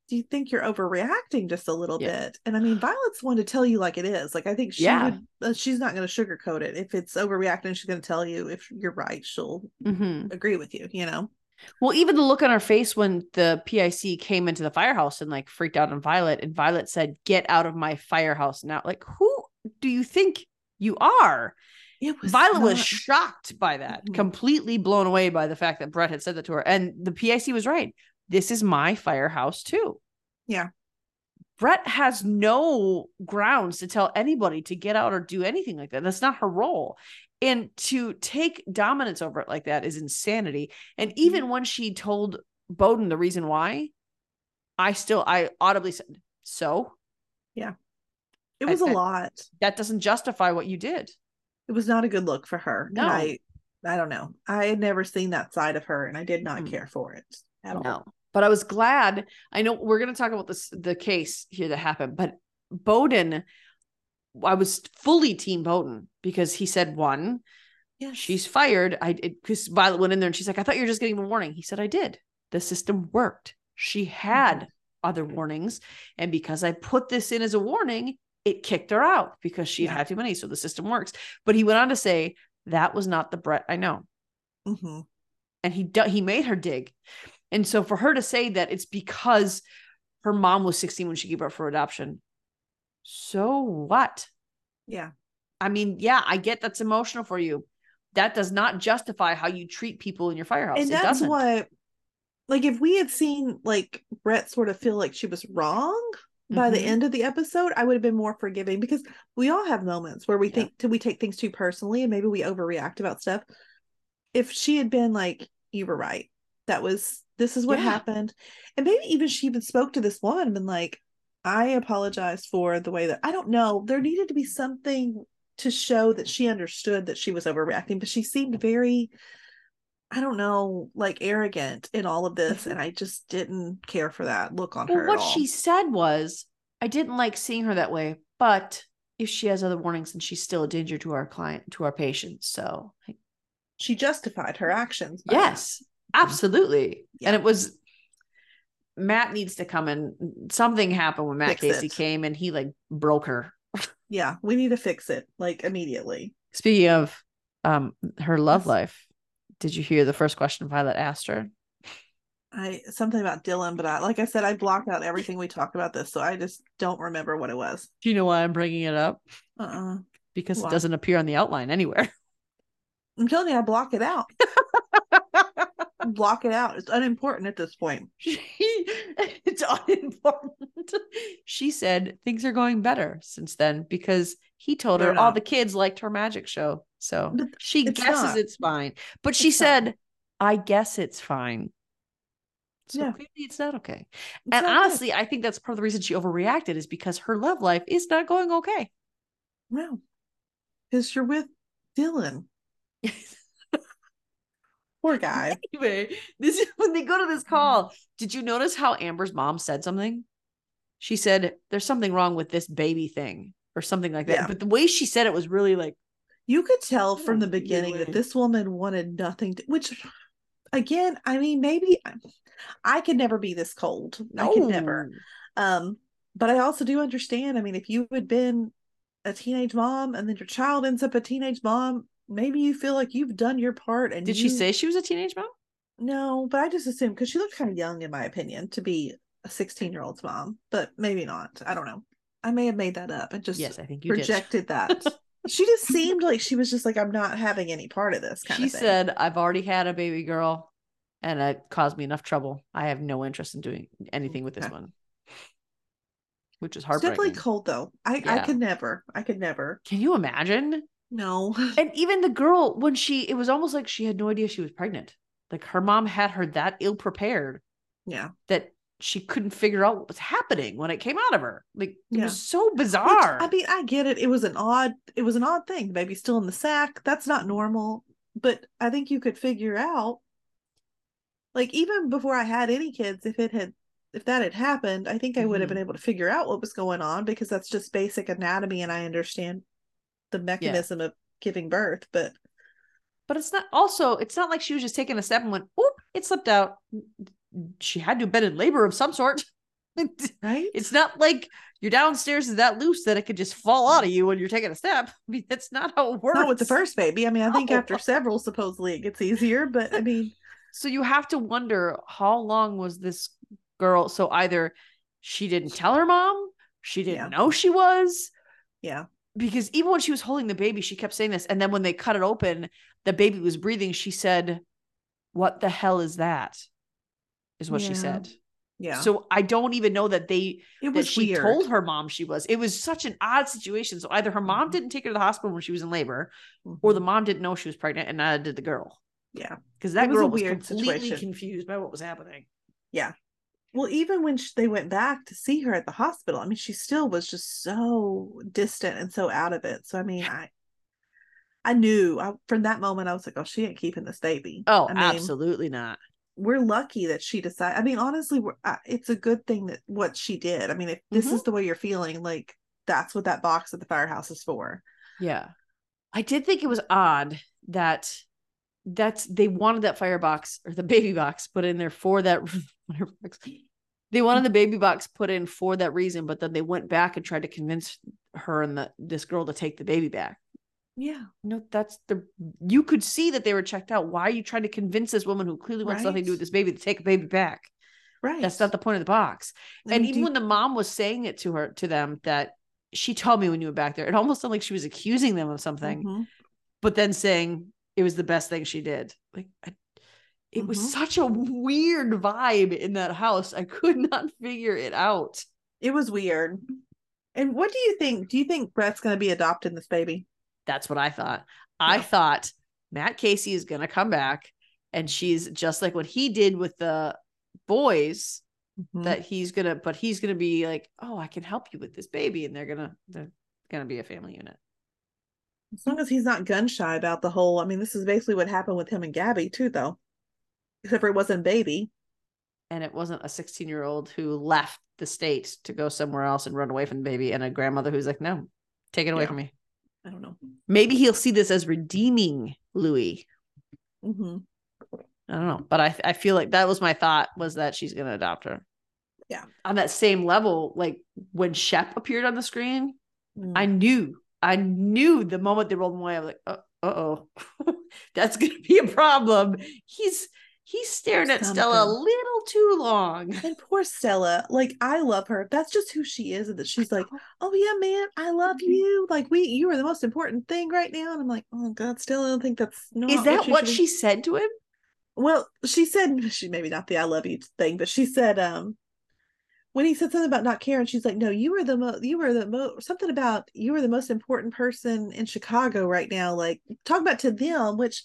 do you think you're overreacting just a little Yeah. bit? And I mean, Violet's one to tell you like it is. Like, I think she Yeah. would, uh, she's not going to sugarcoat it. If it's overreacting, she's going to tell you if you're right, she'll hmm agree with you, you know? Well, even the look on her face when the PIC came into the firehouse and like freaked out on Violet, and Violet said, "Get out of my firehouse now!" Like, who do you think you are? It was Violet was shocked by that, Mhm. completely blown away by the fact that Brett had said that to her. And the PIC was right. This is my firehouse too. Yeah. Brett has no grounds to tell anybody to get out or do anything like that. That's not her role. And to take dominance over it like that is insanity. And even when she told Boden the reason why, I still I audibly said, so Yeah. it was I- a I- lot. that doesn't justify what you did. It was not a good look for her. No. I, I don't know. I had never seen that side of her and I did not Mm. care for it at all. But I was glad. I know we're going to talk about this the case here that happened, but Boden, I was fully team Boden because he said one, yeah, she's fired. I because Violet went in there and she's like, I thought you were just getting a warning. He said, I did. The system worked. She had other warnings, and because I put this in as a warning, it kicked her out because she had Yeah. had too many. So the system works. But he went on to say, that was not the Brett I know. hmm And he he made her dig. And so for her to say that it's because her mom was 16 when she gave up for adoption. So what? Yeah. I mean, yeah, I get that's emotional for you. That does not justify how you treat people in your firehouse. and it that's doesn't. what like if we had seen like brett sort of feel like she was wrong by the Mhm. end of the episode i would have been more forgiving because we all have moments where we Yeah. think we take things too personally and maybe we overreact about stuff if she had been like you were right that was this is what Yeah. happened and maybe even she even spoke to this woman and been like i apologize for the way that i don't know there needed to be something to show that she understood that she was overreacting but she seemed very I don't know, like arrogant in all of this, mm-hmm. and I just didn't care for that look on Well, her. what at all. she said was, I didn't like seeing her that way, but if she has other warnings, and she's still a danger to our client, to our patients. So, she justified her actions. yes, absolutely. Yeah. And it was Matt needs to come and Something happened when Matt Fix Casey it. came and he like broke her. yeah, we need to fix it like immediately. Speaking of um her love life, did you hear the first question Violet asked her? I something about Dylan, but I, like I said, I blocked out everything we talked about this, so I just don't remember what it was. Do you know why I'm bringing it up? Uh, uh Because Why? it doesn't appear on the outline anywhere. I'm telling you, I block it out. block it out. It's unimportant at this point. She, it's unimportant. She said things are going better since then because he told her They're all not. the kids liked her magic show. So But she it's guesses not. it's fine. But she not. said, I guess it's fine. So Yeah. clearly it's not okay. It's and not good. honestly, I think that's part of the reason she overreacted is because her love life is not going okay. no, because you're with Dylan. Poor guy. anyway, this is when they go to this call. Did you notice how Amber's mom said something? She said, There's something wrong with this baby thing, or something like that. Yeah. But the way she said it was really like, You could tell from the beginning that this woman wanted nothing to, which again, I mean, maybe I could never be this cold. I could never. Um, but I also do understand. I mean, if you had been a teenage mom and then your child ends up a teenage mom, maybe you feel like you've done your part. And Did she say she was a teenage mom? no? But I just assumed because she looked kind of young, in my opinion, to be a 16 year old's mom, but maybe not. I don't know. I may have made that up and just Yes, I think you projected that. she just seemed like she was just like, I'm not having any part of this kind She of thing. said, I've already had a baby girl and it caused me enough trouble. I have no interest in doing anything with this Okay. one. Which is It's definitely cold though. I, I could never. I could never. Can you imagine? No. and even the girl when she it was almost like she had no idea she was pregnant like her mom had her that ill prepared Yeah. that she couldn't figure out what was happening when it came out of her like it Yeah. was so Which, bizarre I mean, I get it. It was an odd. It was an odd thing. The baby's still in the sack. That's not normal. But I think you could figure out. Like even before I had any kids, if it had, if that had happened, I think I would have Mhm. been able to figure out what was going on because that's just basic anatomy, and I understand the mechanism of giving birth. But but it's not also it's not like she was just taking a step and went oop it slipped out she had to have been in labor of some sort right, it's not like your downstairs is that loose that it could just fall out of you when you're taking a step i mean that's not how it works not with the first baby. I mean, I think No. after several, supposedly it gets easier. But I mean, So you have to wonder how long was this girl? So either she didn't tell her mom, she didn't Yeah. know she was, yeah, because even when she was holding the baby, she kept saying this. And then when they cut it open, the baby was breathing. She said, What the hell is that? Is what she said. yeah. So I don't even know that they it was she weird. told her mom she was. It was such an odd situation. So either her mom Mhm. didn't take her to the hospital when she was in labor, or the mom didn't know she was pregnant, and neither did the girl. yeah. Because that was a girl was weird completely situation. confused by what was happening. Well, even when sh- they went back to see her at the hospital, I mean, she still was just so distant and so out of it. So, I mean, I, I knew I, from that moment, I was like, oh, she ain't keeping this baby. Oh, I mean, absolutely not. We're lucky that she decided. I mean, honestly, we're, uh, it's a good thing that what she did. I mean, if this Mm-hmm. is the way you're feeling, like that's what that box at the firehouse is for. Yeah. I did think it was odd that that's they wanted that firebox or the baby box put in there for that firebox. They wanted the baby box put in for that reason, but then they went back and tried to convince her and the this girl to take the baby back. Yeah. No, that's the you could see that they were checked out. Why are you trying to convince this woman who clearly wants nothing to do with this baby to take a baby back? Right. That's not the point of the box. I and mean, even do- when the mom was saying it to her to them that she told me when you were back there, it almost sounded like she was accusing them of something, Mhm. but then saying it was the best thing she did. Like I, it was Mhm. such a weird vibe in that house. I could not figure it out. It was weird. And what do you think? Do you think Brett's going to be adopting this baby? That's what I thought. I thought Matt Casey is going to come back and she's just like what he did with the boys Mhm. that he's going to but he's going to be like, "Oh, I can help you with this baby." And they're going to they're going to be a family unit. As long as he's not gun shy about the whole. I mean, this is basically what happened with him and Gabby too, though. Except for it wasn't baby. And it wasn't a 16-year-old who left the state to go somewhere else and run away from the baby and a grandmother who's like, "No, take it away Yeah. from me." I don't know. Maybe he'll see this as redeeming Louie. hmm I don't know, but I I feel like that was my thought was that she's gonna adopt her. Yeah. On that same level, like when Shep appeared on the screen, Mm. I knew, I knew the moment they rolled him away, I was like, uh oh, that's gonna be a problem. He's he's staring at Stella a little too long. And poor Stella, like I love her. That's just who she is. And that she's like, oh yeah, man, I love you. Like we, you are the most important thing right now. And I'm like, oh God, Stella, I don't think that's not. Is that what should be- she said to him? Well, she said she maybe not the "I love you" thing, but she said um when he said something about not caring, she's like, "No, you were the mo, you were the mo, something about you were the most important person in Chicago right now." Like talk about to them, which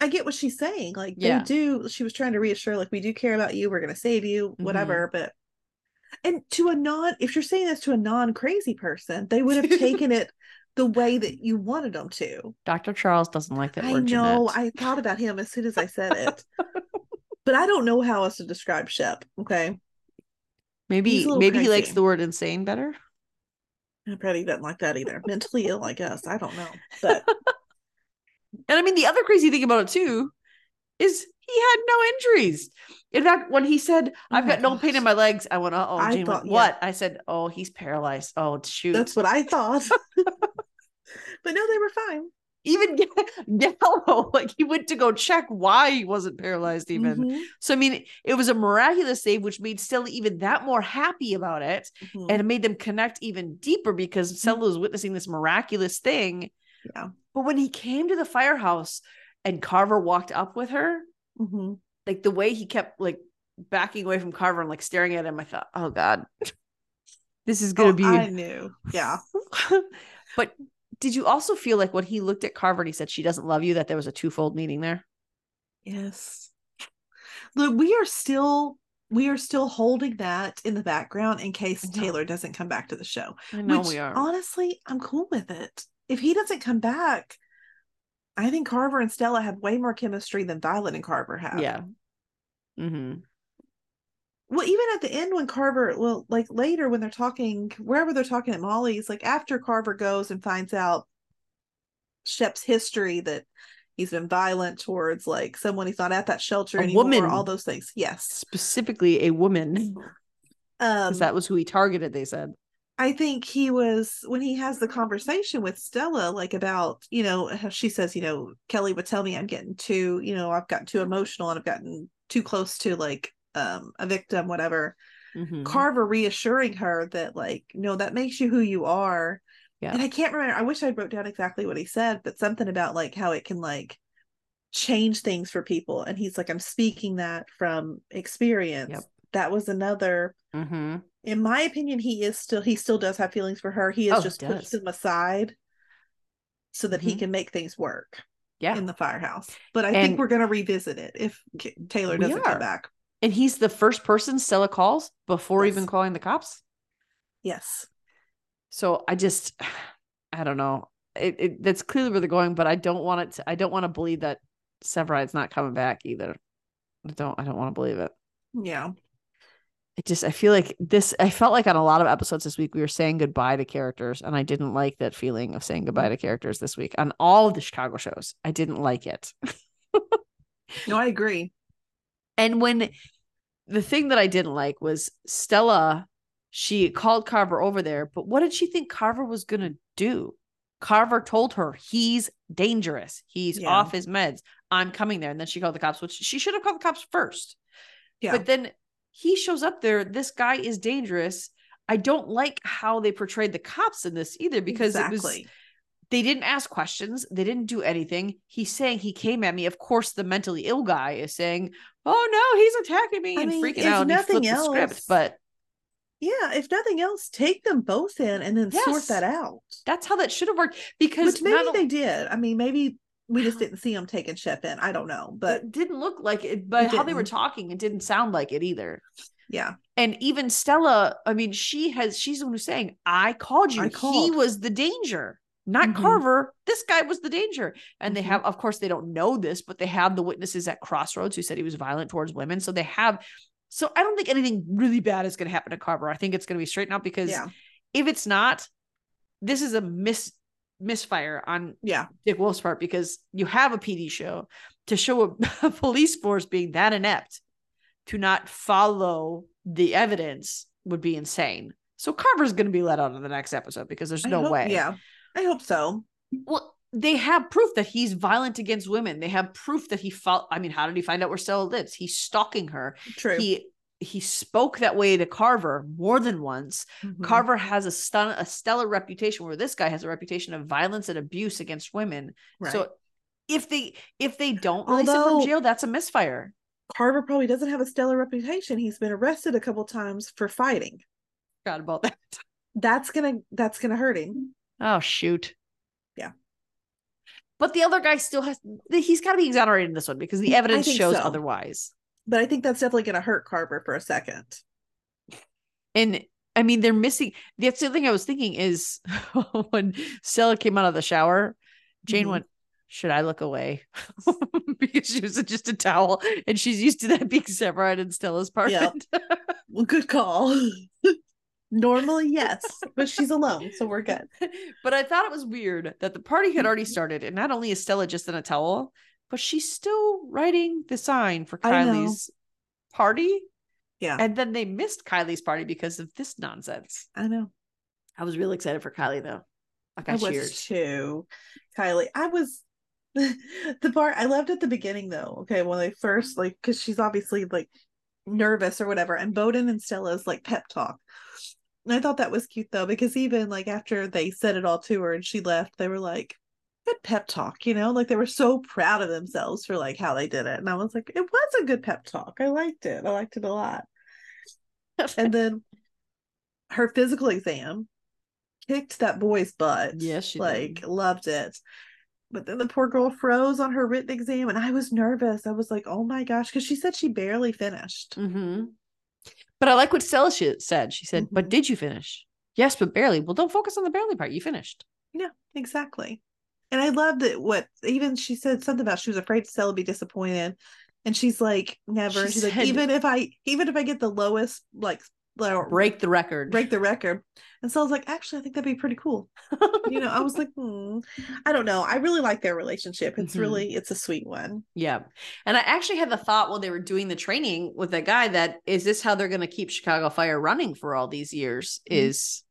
I get what she's saying. Like Yeah. they do. She was trying to reassure, like we do care about you. We're gonna save you, Mm-hmm. whatever. But and to a non, if you're saying this to a non crazy person, they would have taken it the way that you wanted them to. Dr. Charles doesn't like that I word. know. Jeanette. I thought about him as soon as I said it. but I don't know how else to describe Shep. Okay. Maybe maybe he likes the word insane better. Freddie doesn't like that either. Mentally ill, I guess. I don't know. But And I mean, the other crazy thing about it too is he had no injuries. In fact, when he said, Oh "I've got no pain in my legs," I went, "Uh oh." I Jane went, thought- yeah. "What?" I said, "Oh, he's paralyzed." Oh, shoot. that's what I thought. but no, they were fine. Even Gallo, like he went to go check why he wasn't paralyzed. Even Mhm, so, I mean, it was a miraculous save, which made Stella even that more happy about it, mhm. and it made them connect even deeper because Stella was witnessing this miraculous thing. Yeah. But when he came to the firehouse and Carver walked up with her, Mhm. like the way he kept like backing away from Carver and like staring at him, I thought, oh God, this is gonna Oh, be. I knew. Yeah. but did you also feel like when he looked at Carver and he said she doesn't love you, that there was a twofold meaning there? Yes. Look, we are still we are still holding that in the background in case Taylor doesn't come back to the show. I know Which we are. honestly, I'm cool with it. If he doesn't come back, I think Carver and Stella have way more chemistry than Violet and Carver have. yeah. Mm-hmm. Well, even at the end when Carver, well, like later when they're talking, wherever they're talking at Molly's, like after Carver goes and finds out Shep's history that he's been violent towards like someone he's not at that shelter A anymore, woman. all those things. Yes. Specifically, a woman, Um, because that was who he targeted. They said, I think he was when he has the conversation with Stella, like about, you know, how she says, you know, Kelly would tell me I'm getting too, you know, I've gotten too emotional and I've gotten too close to like um a victim, whatever. Mhm. Carver reassuring her that, like, no, that makes you who you are. Yeah. And I can't remember, I wish I wrote down exactly what he said, but something about like how it can like change things for people. And he's like, I'm speaking that from experience. Yep. That was another Mhm. in my opinion, he is still he still does have feelings for her. He Oh, has he just pushed them aside so that he Mhm. can make things work yeah. in the firehouse. But I And- think we're gonna revisit it if Taylor doesn't come back. And he's the first person Stella calls before Yes. even calling the cops. Yes. So I just, I don't know. It, it that's clearly where they're going, but I don't want it. To, I don't want to believe that Severide's not coming back either. I don't. I don't want to believe it. Yeah. it just I feel like this I felt like on a lot of episodes this week we were saying goodbye to characters and I didn't like that feeling of saying goodbye to characters this week on all of the Chicago shows. I didn't like it. No, I agree. And when the thing that I didn't like was Stella. She called Carver over there, but what did she think Carver was gonna do? Carver told her he's dangerous. He's Yeah. off his meds. I'm coming there. And then she called the cops, which she should have called the cops first. Yeah. But then he shows up there. This guy is dangerous. I don't like how they portrayed the cops in this either because it was exactly. they didn't ask questions. They didn't do anything. He's saying he came at me. Of course, the mentally ill guy is saying, "Oh no, he's attacking me I and mean, freaking out." And nothing flipped the script, else- but yeah, if nothing else, take them both in and then sort that out. that's how that should have worked. Because Which maybe they did. I mean, maybe we just didn't see them taking Shep in. I don't know, but it didn't look like it. But It how they were talking, it didn't sound like it either. yeah, And even Stella, I mean, she has she's the one who's saying, I called you. I He was the danger, not Mhm. Carver. This guy was the danger. And they Mhm. have, of course, they don't know this, but they have the witnesses at Crossroads who said he was violent towards women. So they have, so I don't think anything really bad is going to happen to Carver. I think it's going to be straightened out because yeah, if it's not, this is a miss misfire on yeah, Dick Wolf's part because you have a PD show to show a, a police force being that inept to not follow the evidence would be insane. So Carver's going to be let out in the next episode because there's I no hope- way. Yeah, I hope so. Well, they have proof that he's violent against women. They have proof that he felt. I mean, how did he find out where Stella lives? He's stalking her. True. He he spoke that way to Carver more than once. Mhm. Carver has a stun a stellar reputation where this guy has a reputation of violence and abuse against women. Right. So if they if they don't release him from jail, that's a misfire. Carver probably doesn't have a stellar reputation. He's been arrested a couple times for fighting. Forgot about that. That's gonna that's gonna hurt him. Oh shoot. Yeah. But the other guy still has he's got to be exonerated in this one because the evidence shows so. otherwise. But I think that's definitely gonna hurt Carver for a second. And I mean, they're missing. That's the other thing I was thinking is when Stella came out of the shower, Jane Mhm. went, Should I look away? because she was just a towel and she's used to that being separate in Stella's apartment. Well, good call. Normally, yes, but she's alone, so we're good. but I thought it was weird that the party had Mm-hmm. already started, and not only is Stella just in a towel, but she's still writing the sign for Kylie's party. Yeah, And then they missed Kylie's party because of this nonsense. I know. I was really excited for Kylie though. I I got was too. Kylie, I was the part I loved at the beginning though. Okay, when they first like because she's obviously like nervous or whatever, and Boden and Stella's like pep talk. And I thought that was cute though, because even like after they said it all to her and she left, they were like, good pep talk, you know, like they were so proud of themselves for like how they did it. And I was like, it was a good pep talk. I liked it. I liked it a lot. And then her physical exam kicked that boy's butt. Yes, she did. like loved it. But then the poor girl froze on her written exam, and I was nervous. I was like, "Oh my gosh," because she said she barely finished. hmm But I like what Stella sh- said. She said, "But Mhm. did you finish?" Yes, but barely. Well, don't focus on the barely part. You finished. Yeah, exactly. And I loved that What even she said something about she was afraid Stella would be disappointed, and she's like, "Never." She she's like, "Even if I, even if I get the lowest, like, low- Break the record. break the record," and so i was like, "Actually, I think that'd be pretty cool." you know, I was like, hmm. I don't know. I really like their relationship. It's Mhm. really, it's a sweet one. Yeah. And I actually had the thought while they were doing the training with that guy that is this how they're going to keep Chicago Fire running for all these years Mhm. is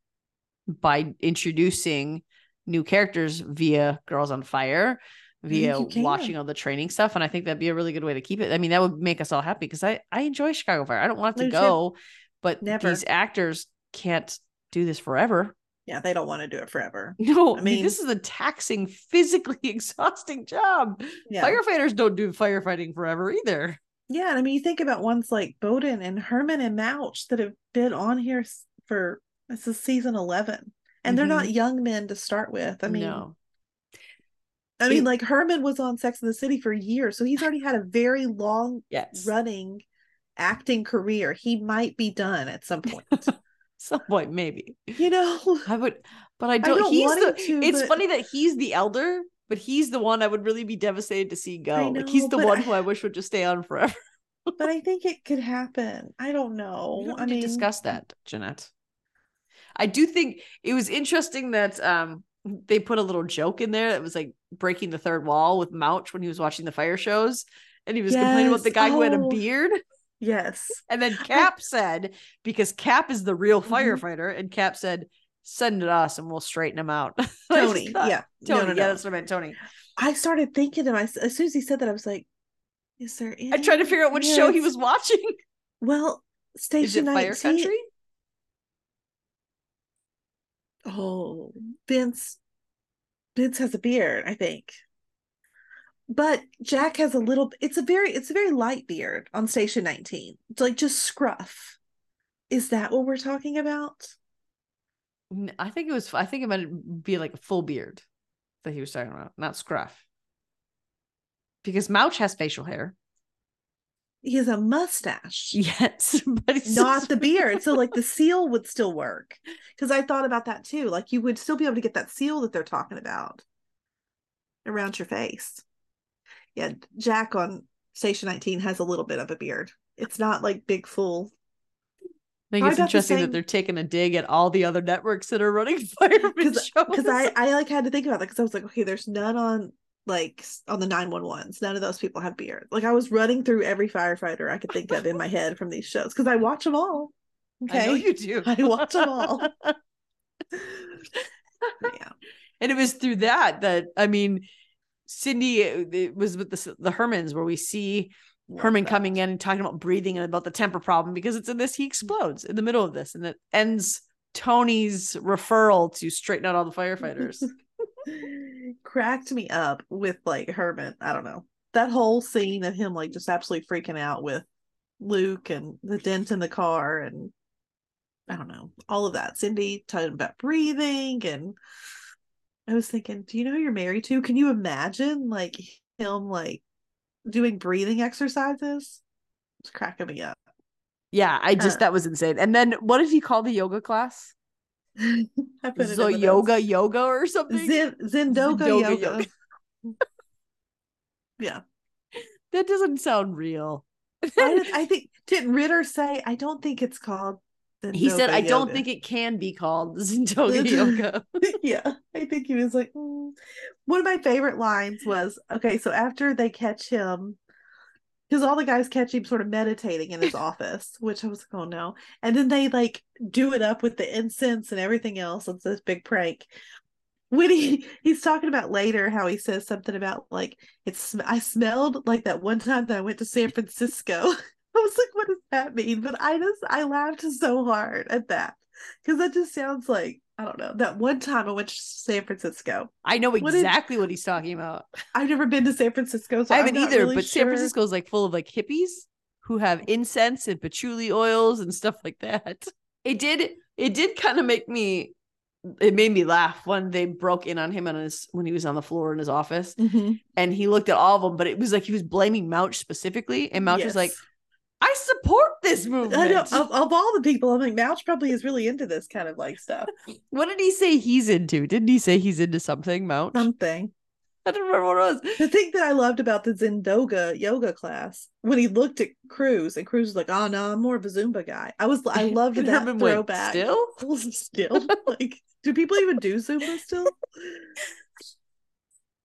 by introducing new characters via Girls on Fire, via watching all the training stuff. And I think that'd be a really good way to keep it. I mean, that would make us all happy because I, I enjoy Chicago Fire. I don't want to go, but Never. these actors can't do this forever. Yeah, they don't want to do it forever. No, I mean, this is a taxing, physically exhausting job. Yeah. Firefighters don't do firefighting forever either. Yeah, and I mean, you think about ones like Boden and Herman and Mouch that have been on here for this is season eleven, and they're not young men to start with. I mean, Mm-hmm. no. I mean, It- like Herman was on Sex in the City for years, so he's already had a very long Yes. running acting career. He might be done at some point. Some point, maybe. you know, I would, but I don't. don't he's want the. to, it's but- funny that he's the elder, but he's the one I would really be devastated to see go. like he's the one I- who I wish would just stay on forever. but I think it could happen. I don't know. We don't I need mean, to discuss that, Jeanette. I do think it was interesting that um they put a little joke in there that was like breaking the third wall with Mouch when he was watching the fire shows, and he was complaining about the Yes. guy who had a Oh. beard. Yes. And then Cap said, because Cap is the real Mhm. firefighter, and Cap said, send it us and we'll straighten him out. Tony. thought- Yeah. Tony. No, no, Yeah, that's what I meant, Tony. I started thinking, and I as soon as he said that, I was like, "Is there?" Any... I tried to figure out what Yeah, show he was watching. Well, Station it Fire Country? Oh, Vince. Vince has a beard, I think. But Jack has a little. It's a very. It's a very light beard on Station 19. It's like just scruff. Is that what we're talking about? I think it was. I think it might be like a full beard that he was talking about, not scruff. Because Mouch has facial hair. He has a mustache. Yes, but not the beard. So like the seal would still work. Because I thought about that too. Like you would still be able to get that seal that they're talking about around your face. Yeah, Jack on Station 19 has a little bit of a beard. It's not like big full. I think Probably it's about the interesting that they're taking a dig at all the other networks that are running fireman Because shows. because I I like had to think about that because I was like, okay, there's none on like on the 911s. None of those people have beard. Like I was running through every firefighter I could think of in my head from these shows because I watch them all. Okay. I know you do. I watch them all. yeah. and it was through that that I mean, Cindy uh, it it was with the the Hermans where we see Love Herman that. coming in and talking about breathing and about the temper problem because it's in this he mm-hmm. explodes in the middle of this and it ends Tony's referral to straighten out all the firefighters. cracked me up with like Herman. I don't know. That whole scene of him like just absolutely freaking out with Luke and the dent in the car and I don't know, all of that. Cindy talking about breathing and I was thinking, do you know who you're married to? Can you imagine like him like doing breathing exercises? It's cracking me up. yeah, I just Her. that was insane. And then what did he call the yoga class? I put it in So yoga yoga or something? Zendoga Zendoga yoga. yoga. yeah. that doesn't sound real. Did, I think didn't Ritter say I don't think it's called he said, I don't think it can be called Zendoga yoga. yeah, I think he was like "Mm." one of my favorite lines was okay, so after they catch him because all the guys catch him sort of meditating in his office, which I was like, oh no. And then they like do it up with the incense and everything else. It's this big prank. When he he's talking about later how he says something about like it's I smelled like that one time that I went to San Francisco. I was like, what does that mean? But I just I laughed so hard at that because that just sounds like I don't know. That one time I went to San Francisco. I know What did- exactly what he's talking about. I've never been to San Francisco, so I haven't either, really but San. Francisco is like full of like hippies who have incense and patchouli oils and stuff like that. It did it did kind of make me it made me laugh when they broke in on him on his when he was on the floor in his office Mhm. and he looked at all of them, but it was like he was blaming Mouch specifically, and Mouch was like, Yes. I support this movement. Know of, of all the people, I'm like Mouch probably is really into this kind of like stuff. What did he say he's into? Didn't he say he's into something, Mouch? Something. I don't remember what it was. The thing that I loved about the Zendoga yoga class when he looked at Cruz and Cruz was like, "Oh no, I'm more of a Zumba guy." I was I loved that Herman went, throwback. Still? still, like, do people even do Zumba still?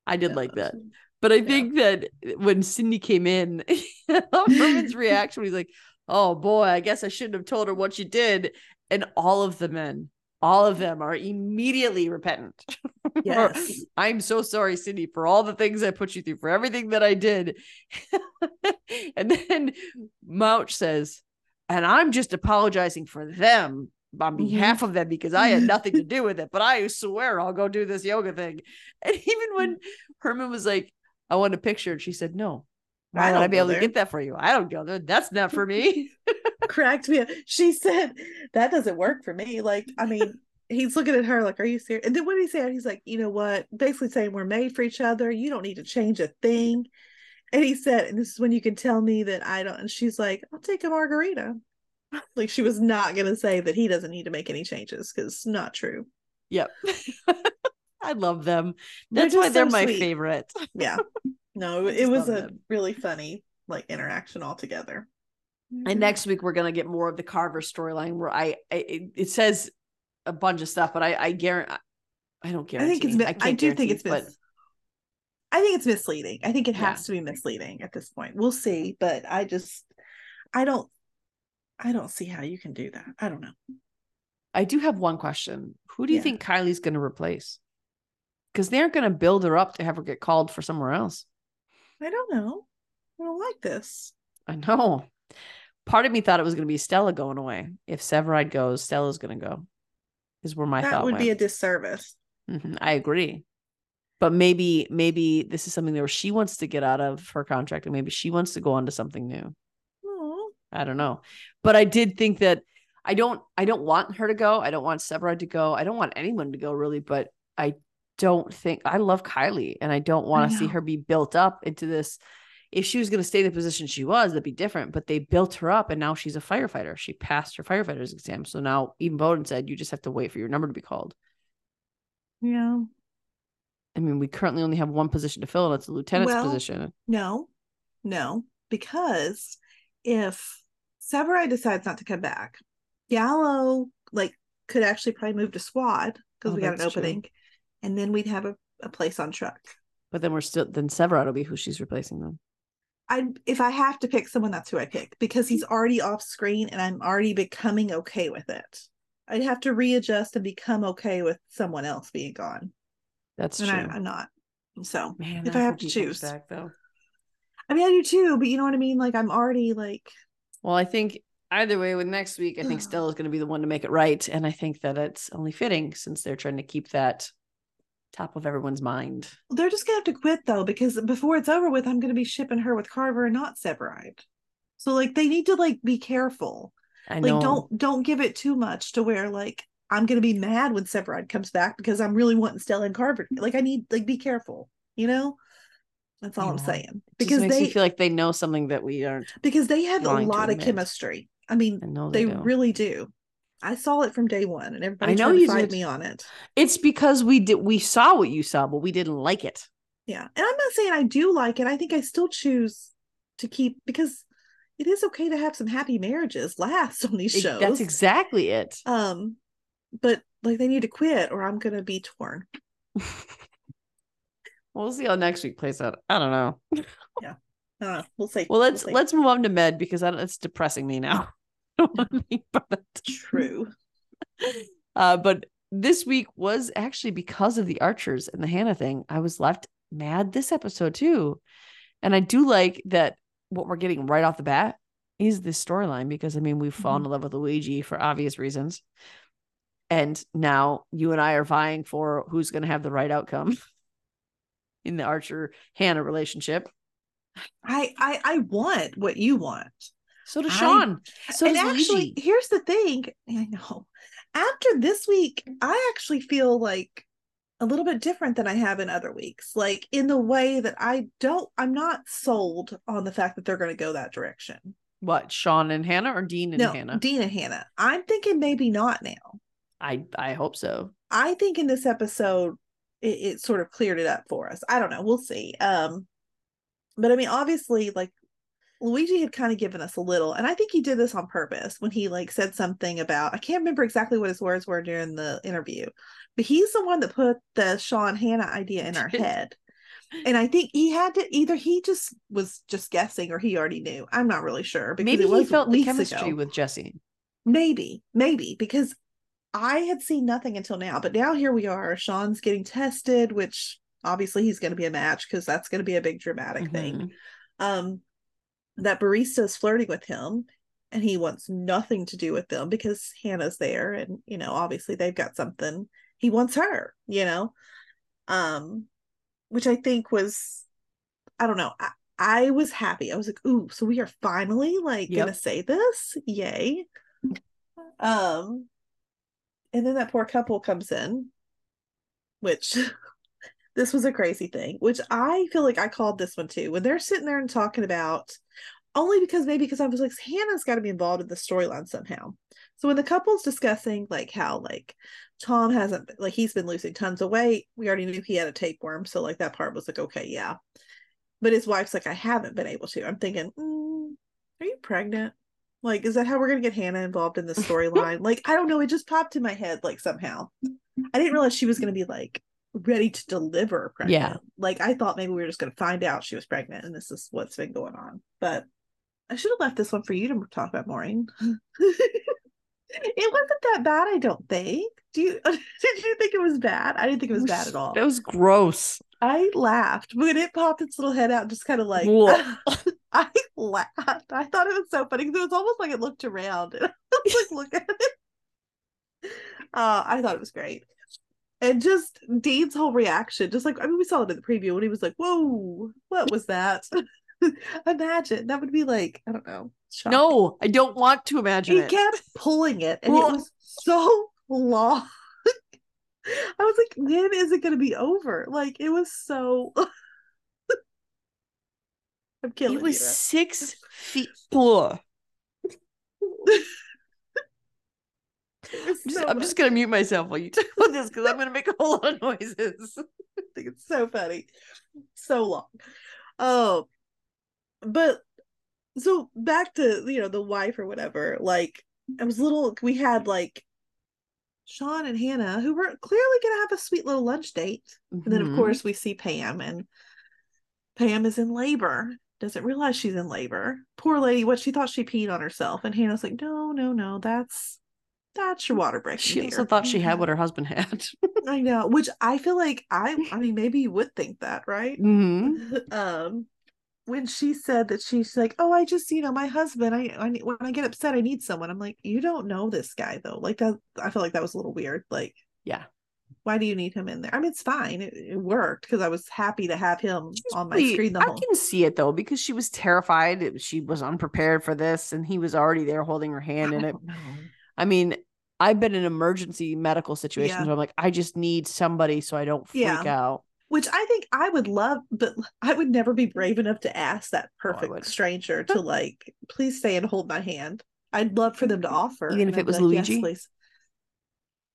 I did Yeah, like that. But I Yeah. think that when Cindy came in, Herman's reaction was like, "Oh boy, I guess I shouldn't have told her what you did." And all of the men, all of them, are immediately repentant. Yes. I'm so sorry, Cindy, for all the things I put you through, for everything that I did. and then Mouch says, "And I'm just apologizing for them." On Mhm. behalf of them, because I had nothing to do with it, but I swear I'll go do this yoga thing. And even when Herman was like, I want a picture. And she said, No. Why I would I be able there. to get that for you? I don't go there. That's not for me. cracked me up. She said, That doesn't work for me. Like, I mean, he's looking at her like, Are you serious? And then what did he say? He's like, You know what? Basically saying we're made for each other. You don't need to change a thing. And he said, And this is when you can tell me that I don't. And she's like, I'll take a margarita. Like, she was not going to say that he doesn't need to make any changes because it's not true. yep. I love them. They're That's why just they're so my sweet. favorite. Yeah. No, it was a them. really funny like interaction altogether. And mm-hmm. next week we're gonna get more of the Carver storyline where I, I it, it says a bunch of stuff, but I I guarantee I don't guarantee. I think it's. mi- I, can't do think guarantee, it's. but Mis- I think it's misleading. I think it Yeah. has to be misleading at this point. We'll see, but I just, I don't I don't see how you can do that. I don't know. I do have one question. Who do you Yeah. think Kylie's going to replace? Because they aren't going to build her up to have her get called for somewhere else. I don't know. I don't like this. I know. Part of me thought it was going to be Stella going away. If Severide goes, Stella's going to go. Is where my that thought would went. be a disservice. Mhm, I agree. But maybe, maybe this is something where she wants to get out of her contract, and maybe she wants to go on to something new. I don't know. But I did think that I don't I don't want her to go. I don't want Severide to go. I don't want anyone to go really, but I don't think I love Kylie and I don't want to see her be built up into this. If she was going to stay the position she was, that'd be different. But they built her up and now she's a firefighter. She passed her firefighter's exam. So now even Boden said you just have to wait for your number to be called. Yeah. I mean, we currently only have one position to fill, and it's a lieutenant's Well, position. No, no, because if Severide decides not to come back, Gallo like could actually probably move to squad because Oh, we got an opening. true. And then we'd have a, a place on truck. But then we're still then Severide will be who she's replacing them. I if I have to pick someone, that's who I pick because he's already off screen and I'm already becoming okay with it. I'd have to readjust and become okay with someone else being gone, That's and true. I, I'm not. So Man, if I have to choose. back though. I mean, I do too, but you know what I mean. Like I'm already like Well, I think either way, with next week, I think Stella's going to be the one to make it right, and I think that it's only fitting since they're trying to keep that top of everyone's mind. They're just gonna have to quit though, because before it's over with, I'm gonna be shipping her with Carver and not Severide. So like they need to like be careful. I Like know. don't don't give it too much to where like I'm gonna be mad when Severide comes back because I'm really wanting Stella and Carver. Like I need like be careful, you know? That's all I'm Yeah. saying. It just Because makes they feel like they know something that we aren't. because they have a lot of chemistry. I mean, I they, they really do. I saw it from day one and everybody I know you fight did. me on it. It's because we did. We saw what you saw, but we didn't like it. Yeah. And I'm not saying I do like it. I think I still choose to keep because it is okay to have some happy marriages last on these It- shows. that's exactly it. um but like they need to quit or I'm gonna be torn. we'll see how next week plays out. I don't know. Yeah, uh we'll see. Well, let's see. let's move on to med because I don't, it's depressing me now. I don't want to think about it. true. Uh, but this week was actually because of the Archers and the Hannah thing. I was left mad this episode too, and I do like that what we're getting right off the bat is this storyline because I mean we've fallen in love with Luigi for obvious reasons, and now you and I are vying for who's going to have the right outcome in the Archer Hannah relationship. I I I want what you want. So does I- Sean. So and does actually, Luigi. here's the thing. I know. After this week, I actually feel like a little bit different than I have in other weeks. Like in the way that I don't, I'm not sold on the fact that they're going to go that direction. What Sean and Hannah or Dean and no, Hannah? Dean and Hannah. I'm thinking maybe not now. I I hope so. I think in this episode, it, it sort of cleared it up for us. I don't know. We'll see. Um, but I mean, obviously, like Luigi had kind of given us a little, and I think he did this on purpose when he like said something about I can't remember exactly what his words were during the interview, but he's the one that put the Sean Hannah idea in our head. And I think he had to either he just was just guessing or he already knew. I'm not really sure because Maybe he felt the chemistry ago. with Jessy. Maybe, maybe because I had seen nothing until now, but now here we are. Sean's getting tested, which obviously he's going to be a match because that's going to be a big dramatic thing. Mhm. Um, that barista is flirting with him, and he wants nothing to do with them because Hannah's there, and you know, obviously they've got something. He wants her, you know, um, which I think was, I don't know. I, I was happy. I was like, ooh, so we are finally like Yep. gonna say this, yay. Um, and then that poor couple comes in, which this was a crazy thing, which I feel like I called this one too. When they're sitting there and talking about only because maybe because I was like, Hannah's got to be involved in the storyline somehow. So when the couple's discussing like how like Tom hasn't like he's been losing tons of weight, we already knew he had a tapeworm, so like that part was like okay, yeah. But his wife's like, I haven't been able to. I'm thinking, mm, are you pregnant? Like, is that how we're gonna get Hannah involved in the storyline? like, I don't know. It just popped in my head like somehow. I didn't realize she was gonna be like ready to deliver pregnant. Yeah. Like I thought maybe we were just gonna find out she was pregnant and this is what's been going on. But I should have left this one for you to talk about, Maureen. it wasn't that bad, I don't think. Do you did you think it was bad? I didn't think it was bad at all. That was gross. I laughed when it popped its little head out, just kind of like I laughed. I thought it was so funny because it was almost like it looked around. And I was like, look at it. Uh, I thought it was great. And just Dean's whole reaction, just like I mean, we saw it in the preview when he was like, Whoa, what was that? Imagine that would be like, I don't know. shock. No, I don't want to imagine he it. kept pulling it and Well- it was so long. I was like, when is it gonna be over? Like it was so I'm killing It was you. six feet. It was I'm just, so I'm just gonna mute myself while you talk about this because I'm gonna make a whole lot of noises. I think it's so funny. So long. Oh, but so back to you know the wife or whatever. Like I was little. We had like Sean and Hannah who were clearly gonna have a sweet little lunch date, and then of Mhm. course we see Pam, and Pam is in labor. Doesn't realize she's in labor. Poor lady. What she thought she peed on herself, and Hannah's like, "No, no, no. That's that's your water break. she also thought she had what her husband had. I know, which I feel like I I mean maybe you would think that, right? hmm um when she said that she's like, "Oh, I just, you know, my husband, I I when I get upset, I need someone." I'm like, "You don't know this guy though." Like that I feel like that was a little weird. Like, Yeah. why do you need him in there? I mean, it's fine. It, it worked because I was happy to have him on my Really, screen the whole. I can see it though because she was terrified. It- She was unprepared for this, and he was already there holding her hand in I it. know. I mean, I've been in emergency medical situations Yeah. where I'm like, I just need somebody so I don't freak Yeah. out. Which I think I would love, but I would never be brave enough to ask that oh, perfect would. stranger to like, please stay and hold my hand. I'd love for them to offer. Even if it was like, "Yes, Luigi?" please."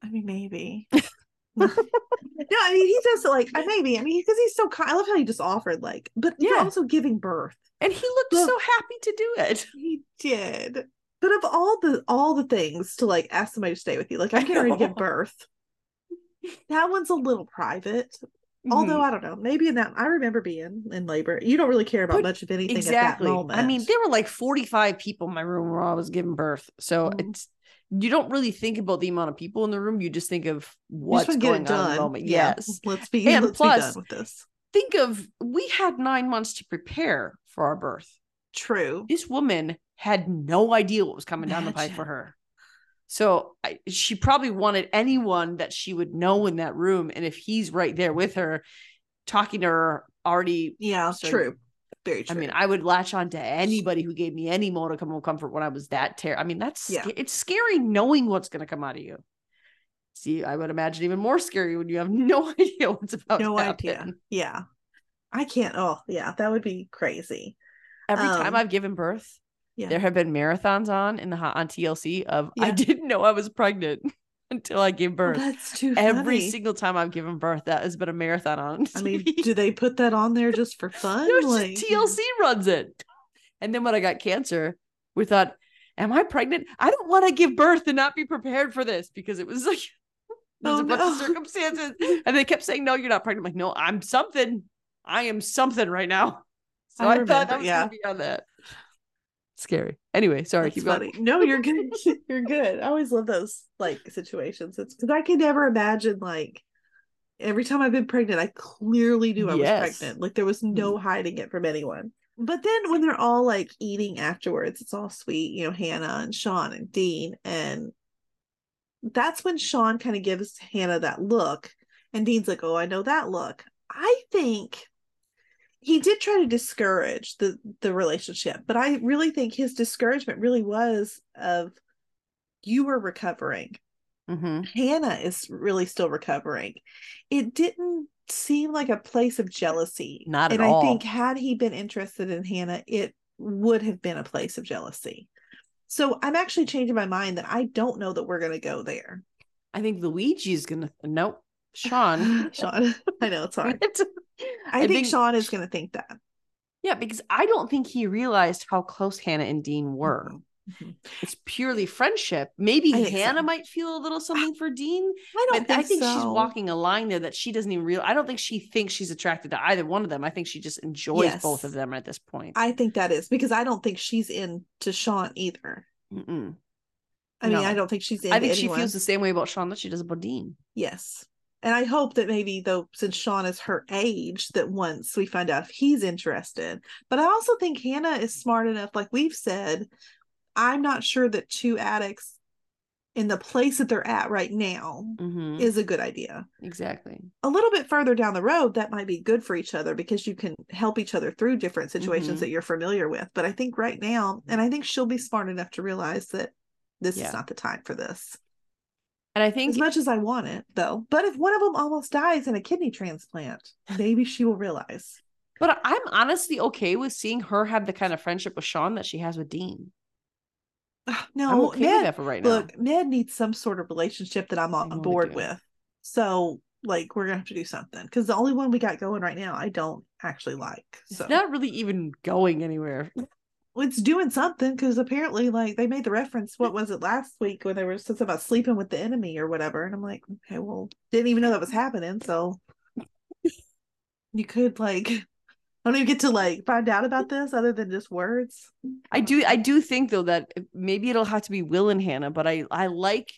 I mean, maybe. no, I mean he just like I maybe I mean because he's so kind. I love how he just offered like, but you're Yeah. also giving birth. And he looked Look. so happy to do it. He did. But of all the all the things to like ask somebody to stay with you, like I can't to give birth. That one's a little private. Although Mhm. I don't know, maybe in that I remember being in labor. You don't really care about But much of anything exactly. at that moment. I mean, there were like 45 people in my room while I was giving birth. So Mhm. it's you don't really think about the amount of people in the room. You just think of what's going on in the moment. Yeah. Yes. Let's be And let's plus- be done with this. Think of we had nine months to prepare for our birth. True. This woman had no idea what was coming down the pipe for her. So I, she probably wanted anyone that she would know in that room. And if he's right there with her, talking to her already Yeah, So- true. Very I mean, I would latch on to anybody who gave me any modicum of comfort when I was that ter- I mean, that's Yeah. it's scary knowing what's going to come out of you. See, I would imagine even more scary when you have no idea what's about no to idea. Yeah. I can't. Oh, yeah, that would be crazy. Every time Um, I've given birth, Yeah. there have been marathons on in the hot on TLC of I didn't know I was pregnant until I gave birth. that's too Every funny. single time I've given birth, that has been a marathon on. I mean, do they put that on there just for fun? No, Like- TLC runs it. And then when I got cancer, we thought, am I pregnant? I don't want to give birth and not be prepared for this because it was like there's Oh, a bunch of circumstances. And they kept saying, No, you're not pregnant. I'm like, no, I'm something. I am something right now. So I I, thought I remember, was yeah. gonna be on that. Scary. Anyway, sorry, That's keep funny. going. No, you're good. you're good. I always love those like situations. It's because I can never imagine like every time I've been pregnant, I clearly knew I was pregnant. Like there was hmm. no hiding it from anyone. But then when they're all like eating afterwards, it's all sweet, you know, Hannah and Sean and Dean. And that's when Sean kind of gives Hannah that look. And Dean's like, Oh, I know that look. I think he did try to discourage the the relationship but i really think his discouragement really was of you were recovering Mhm. hannah is really still recovering it didn't seem like a place of jealousy Not at and i think had he been interested in hannah it would have been a place of jealousy so i'm actually changing my mind that i don't know that we're going to go there I think Luigi's gonna nope. Sean. sean i know it's hard i, I think, think- sean is going to think that Yeah, because I don't think he realized how close Hannah and Dean were. Mhm. Mhm. It's purely friendship. Maybe think so. Hannah might feel a little something for Dean, I don't think I think she's walking a line there that she doesn't even real. I don't think she thinks she's attracted to either one of them. I think she just enjoys both of them at this point. I think that is because I don't think she's into Sean either. Mm-mm. I mean, I don't think she's into I think she feels the same way about Sean that she does about Dean. Yes. And I hope that maybe though, since Sean is her age, that once we find out if he's interested. But I also think Hannah is smart enough, like we've said. I'm not sure that two addicts in the place that they're at right now Mhm. is a good idea. Exactly. A little bit further down the road, that might be good for each other because you can help each other through different situations Mhm. that you're familiar with. But I think right now, and I think she'll be smart enough to realize that this Yeah. is not the time for this. And I think as much as I want it, though. But if one of them almost dies in a kidney transplant, maybe she will realize. But I'm honestly okay with seeing her have the kind of friendship with Sean that she has with Dean. Ugh, I'm No, okay with that right now. look, Med needs some sort of relationship that I'm on board do. with. So, like, we're gonna have to do something because the only one we got going right now, I don't actually like. It's not really even going anywhere. It's doing something because apparently, like, they made the reference. What was it last week when they were something about sleeping with the enemy or whatever? And I'm like, okay, well, didn't even know that was happening. So you could like. I don't even get to like find out about this other than just words. I do I do think though that maybe it'll have to be Will and Hannah, but I I like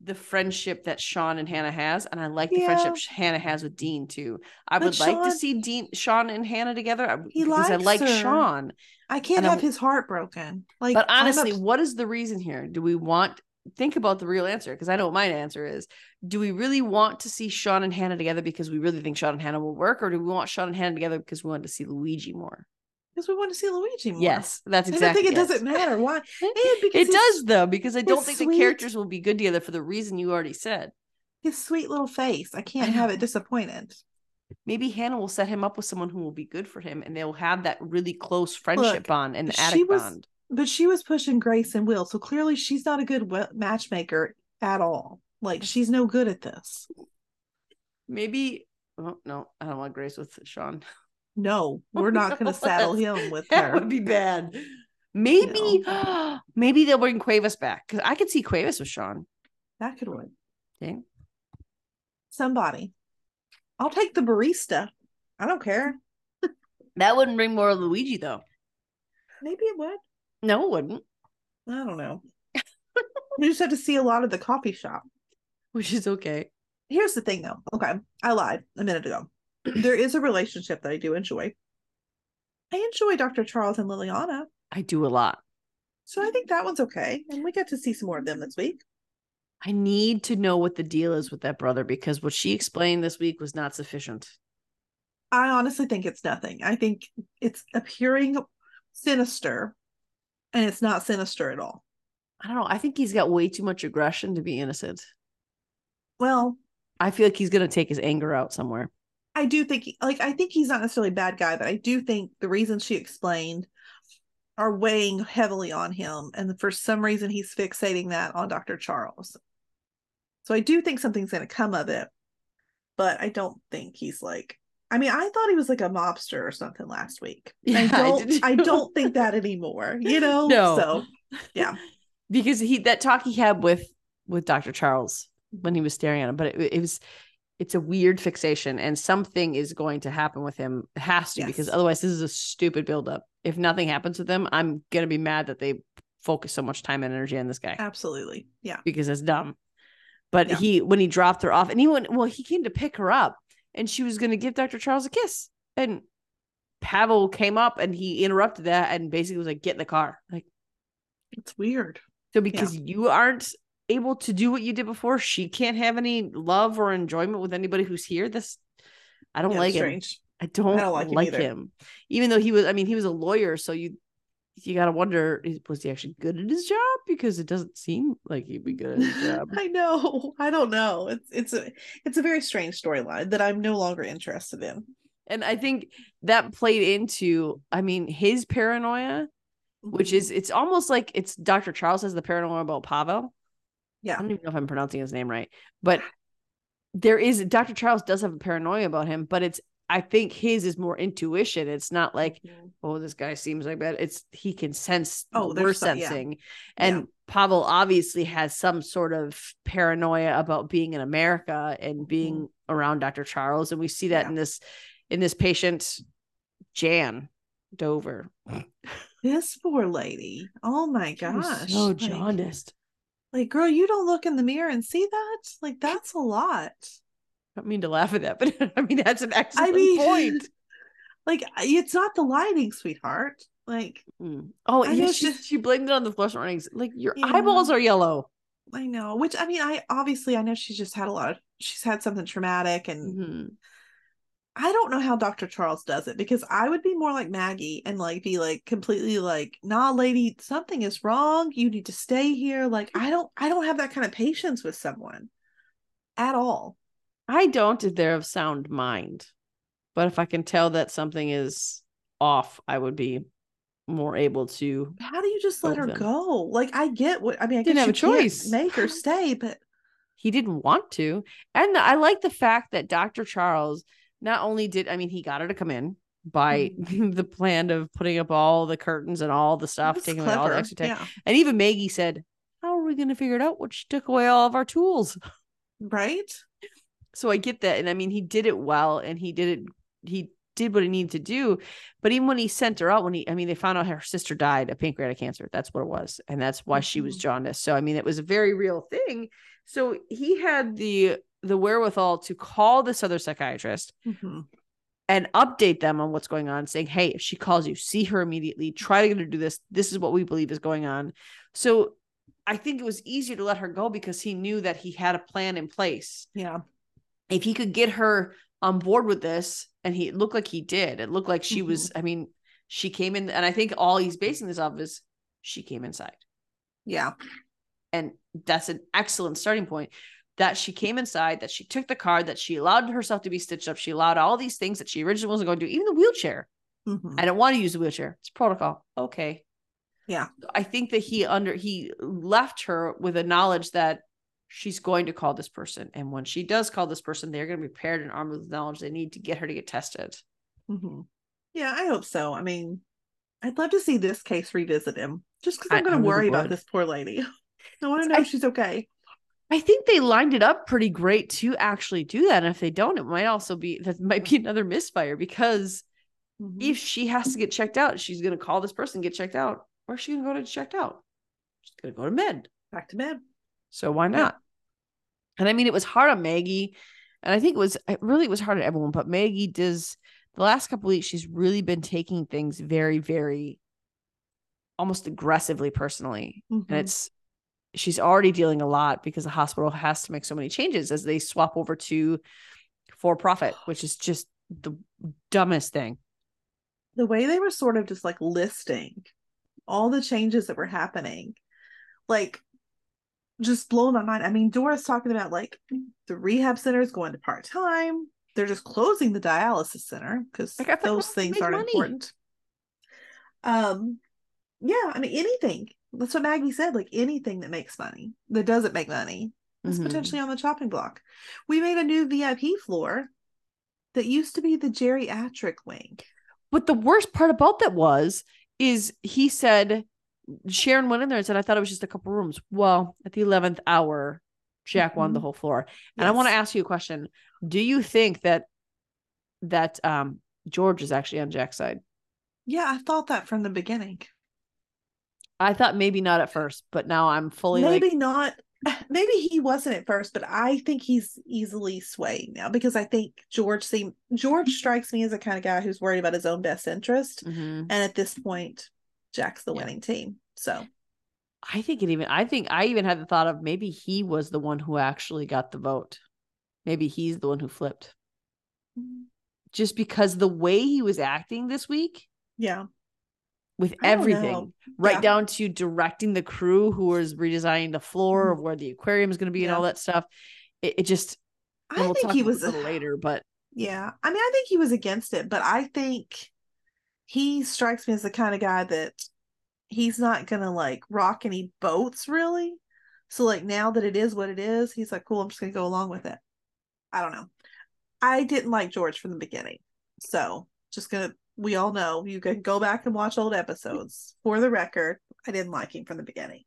the friendship that Sean and Hannah has, and I like the friendship Hannah has with Dean too. I But would like to see Dean, Sean, and Hannah together He because I like her. Sean. I can't have his heart broken. Like, But honestly, ups- what is the reason here? Do we want think about the real answer? Because I know what my answer is. Do we really want to see Sean and Hannah together because we really think Sean and Hannah will work, or do we want Sean and Hannah together because we want to see Luigi more? because we want to see Luigi more. Yes, that's I exactly. don't think it it. doesn't matter why. And It does though, because I don't think sweet- the characters will be good together for the reason you already said. His sweet little face. I can't I have it disappointed. Maybe Hannah will set him up with someone who will be good for him, and they'll have that really close friendship Look, bond and she was- bond. But she was pushing Grace and Will, so clearly she's not a good matchmaker at all. Like she's no good at this. Maybe. Oh no, I don't want Grace with Sean. No, oh, we're not going to saddle him with That her. would be bad. Maybe, maybe they'll bring Cuevas back because I could see Cuevas with Sean. That could work. Okay. Somebody. I'll take the barista. I don't care. That wouldn't bring more Luigi though. Maybe it would. No, it wouldn't. I don't know. we just have to see a lot of the coffee shop. Which is okay. Here's the thing though. Okay. I lied a minute ago. there is a relationship that I do enjoy. I enjoy Dr. Charles and Liliana. I do a lot. So I think that one's okay. And we get to see some more of them this week. I need to know what the deal is with that brother because what she explained this week was not sufficient. I honestly think it's nothing. I think it's appearing sinister and it's not sinister at all. I don't know. I think he's got way too much aggression to be innocent. Well, I feel like he's gonna take his anger out somewhere. I do think like I think he's not necessarily a bad guy, but I do think the reasons she explained are weighing heavily on him. And for some reason he's fixating that on Dr. Charles. So I do think something's gonna come of it, but I don't think he's like I mean, I thought he was like a mobster or something last week. Yeah, I I don't did I, don't think that anymore, you know? No. So yeah. because he that talk he had with with Dr. Charles when he was staring at him, but it, it was it's a weird fixation and something is going to happen with him. It has to because otherwise this is a stupid buildup. If nothing happens with him, I'm gonna be mad that they focus so much time and energy on this guy Absolutely. Yeah. because it's dumb. But Yeah. he when he dropped her off and he went well, he came to pick her up and she was gonna give Dr. Charles a kiss. And Pavel came up and he interrupted that and basically was like, get in the car. Like It's weird. so because you aren't able to do what you did before, she can't have any love or enjoyment with anybody who's here. This I don't Yeah, like him. I don't, I don't like like, him. Even though he was I mean, he was a lawyer, so you you gotta wonder, was he actually good at his job? Because it doesn't seem like he'd be good at his job. I know. I don't know. It's it's a it's a very strange storyline that I'm no longer interested in. and I think that played into, I mean, his paranoia, which is mm-hmm. it's almost like it's Dr. Charles has the paranoia about Pavel. Yeah. I don't even know if I'm pronouncing his name right, but there is Dr. Charles does have a paranoia about him, but it's I think his is more intuition. It's not like, Mhm. oh, this guy seems like that. It's he can sense Oh, we're some- yeah. sensing. And Pavel obviously has some sort of paranoia about being in America and being around Dr. Charles. And we see that Mm-hmm. Yeah. in this in this patient, Jan Dover. This poor lady. Oh my gosh. so like- jaundiced. Like, girl, you don't look in the mirror and see that? Like, that's a lot. I don't mean to laugh at that, but I mean that's an excellent mean- point. Like, it's not the lighting, sweetheart. Like, Mm. Oh, I yeah, she, she- she blamed it on the fluorescent warnings. Like your Yeah. eyeballs are yellow. I know, which I mean, I obviously I know she's just had a lot of she's had something traumatic and Mhm. I don't know how Dr. Charles does it because I would be more like Maggie and like be like completely like, nah, lady, something is wrong. You need to stay here. Like, I don't I don't have that kind of patience with someone at all. I don't if they're of sound mind, but if I can tell that something is off, I would be more able to. How do you just let her them. go? Like, I get what I mean, I Didn't guess have a choice. make her stay, but He didn't want to, and I like the fact that Dr. Charles not only did I mean he got her to come in by mm-hmm. the plan of putting up all the curtains and all the stuff, taking away all the extra time, Yeah. and even Maggie said, "How are we going to figure it out? What she took away all of our tools." Right? So I get that. And I mean, he did it well and he did it, he did what he needed to do. But even when he sent her out, when he, I mean, they found out her sister died of pancreatic cancer. That's what it was. And that's why she was Mhm. jaundiced. So, I mean, it was a very real thing. So he had the, the wherewithal to call this other psychiatrist Mhm. and update them on what's going on, saying, Hey, if she calls you, see her immediately, try to get her to do this. This is what we believe is going on. So I think it was easier to let her go because he knew that he had a plan in place Yeah. If he could get her on board with this and he looked like he did. It looked like she was i mean she came in and i think all he's basing this off is she came inside. Yeah. and that's an excellent starting point that she came inside that she took the card that she allowed herself to be stitched up. She allowed all these things that she originally wasn't going to do even the wheelchair. Mhm. i don't want to use the wheelchair. It's protocol. Okay. Yeah. i think that he under he left her with a knowledge that she's going to call this person and when she does call this person they're going to be prepared and armed with the knowledge they need to get her to get tested Mhm. Yeah, I hope so. I mean, I'd love to see this case revisit him just because I'm going to worry about this poor lady. I want to know I- if she's okay. i think they lined it up pretty great to actually do that and if they don't it might also be that might be another misfire because Mhm. if she has to get checked out she's going to call this person get checked out where's she going to go to get checked out she's going to go to med Back to bed. So why not? And I mean, it was hard on Maggie, and I think it was it really was hard on everyone. But Maggie does the last couple weeks. She's really been taking things very, very, almost aggressively personally, Mhm. and it's she's already dealing a lot because the hospital has to make so many changes as they swap over to for profit, which is just the dumbest thing. the way they were sort of just like listing all the changes that were happening, like just blowing my mind. I mean, Dora's talking about like the rehab center is going to part time. They're just closing the dialysis center because Like, those things aren't money. important. Um, yeah, I mean anything. That's what Maggie said. Like anything that makes money that doesn't make money is Mhm. potentially on the chopping block. We made a new VIP floor that used to be the geriatric wing. But the worst part about that was, is he said, Sharon went in there and said, I thought it was just a couple rooms. Well, at the 11th hour, Jack won the whole floor. And I want to ask you a question. Do you think that, that, um, George is actually on Jack's side? Yeah, I thought that from the beginning. I thought maybe not at first, but now I'm fully Maybe like, not. Maybe he wasn't at first, but I think he's easily swaying now because I think George seemed George strikes me as the kind of guy who's worried about his own best interest. Mhm. And at this point, Jack's the Yeah. winning team. So I think it even, I think I even had the thought of maybe he was the one who actually got the vote. Maybe he's the one who flipped. Mm-hmm. Just because the way he was acting this week, yeah. with I everything, right Yeah. down to directing the crew who was redesigning the floor mm-hmm. of where the aquarium is going to be and all that stuff. It, it just, I we'll think he was a little later, but Yeah. I mean, I think he was against it, but I think he strikes me as the kind of guy that he's not to like rock any boats really. So, like, now that it is what it is, he's like, cool, I'm just to go along with it. I don't know. I didn't like George from the beginning. So just gonna we all know you can go back and watch old episodes. For the record, I didn't like him from the beginning.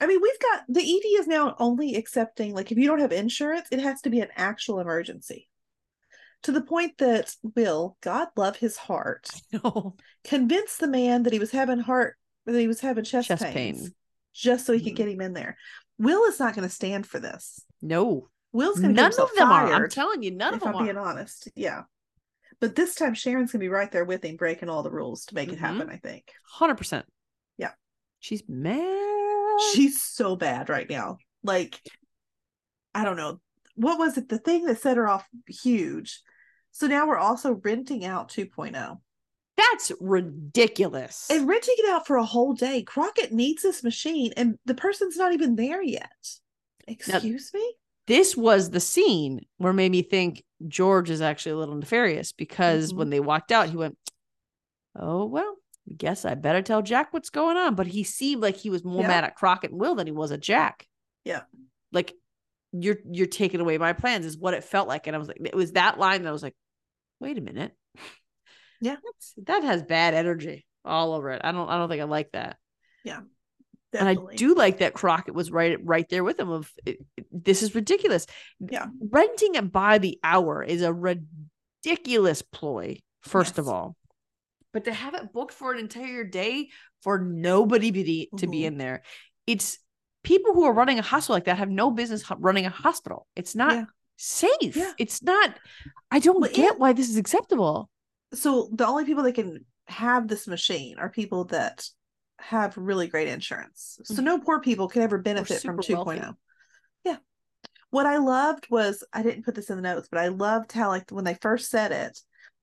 I mean, we've got the ED is now only accepting like if you don't have insurance, it has to be an actual emergency. To the point that Will, God love his heart, No. convinced the man that he was having heart that he was having chest, Chest pains pain. just so he could Mhm. get him in there. Will is not going to stand for this. No. Will's going to None of them are. I'm telling you, none of them I'm being honest, yeah. But this time Sharon's gonna be right there with him, breaking all the rules to make Mhm. it happen. I think Hundred percent. Yeah. She's mad. she's so bad right now. Like, I don't know what was it. The thing that set her off huge. So now we're also renting out 2.0 That's ridiculous. and renting it out for a whole day. Crockett needs this machine, and the person's not even there yet. Excuse me. this was the scene where made me think George is actually a little nefarious because Mhm. when they walked out, he went, "Oh well, I guess I better tell Jack what's going on." But he seemed like he was more Yeah. mad at Crockett and Will than he was at Jack. Yeah. like you're you're taking away my plans is what it felt like, and I was like, it was that line that I was like, "Wait a minute." Yeah. That's, that has bad energy all over it. I don't I don't think I like that. Yeah. And I do like that Crockett was right right there with him. Of "It- it- this is ridiculous. Yeah. renting it by the hour is a ridiculous ploy. First of all, but to have it booked for an entire day for nobody to be in there, it's people who are running a hospital like that have no business running a hospital. It's not Yeah. Safe. Yeah. It's not. I don't Well, get and- why this is acceptable. so the only people that can have this machine are people that have really great insurance. So no poor people could ever benefit from super 2.0. wealthy. Yeah. What I loved was I didn't put this in the notes, but I loved how like when they first said it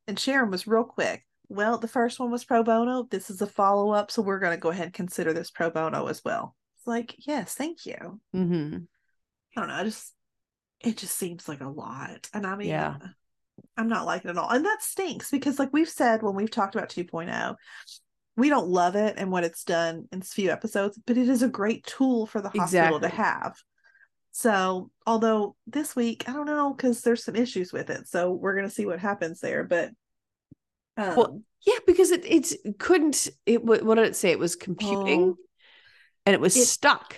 and Sharon was real quick. Well, the first one was pro bono. This is a follow up, so we're going to go ahead and consider this pro bono as well. It's like, yes, thank you. hmm I don't know. I just it just seems like a lot. And I mean, Yeah. I'm not liking it at all. And that stinks because like we've said when we've talked about 2.0, we don't love it and what it's done in a few episodes, but it is a great tool for the hospital to have. So, although this week, I don't know because there's some issues with it. So, we're going to see what happens there, but um, Well, Yeah, because it it's it couldn't. It what did it say? It was computing, Oh. and it was It- stuck.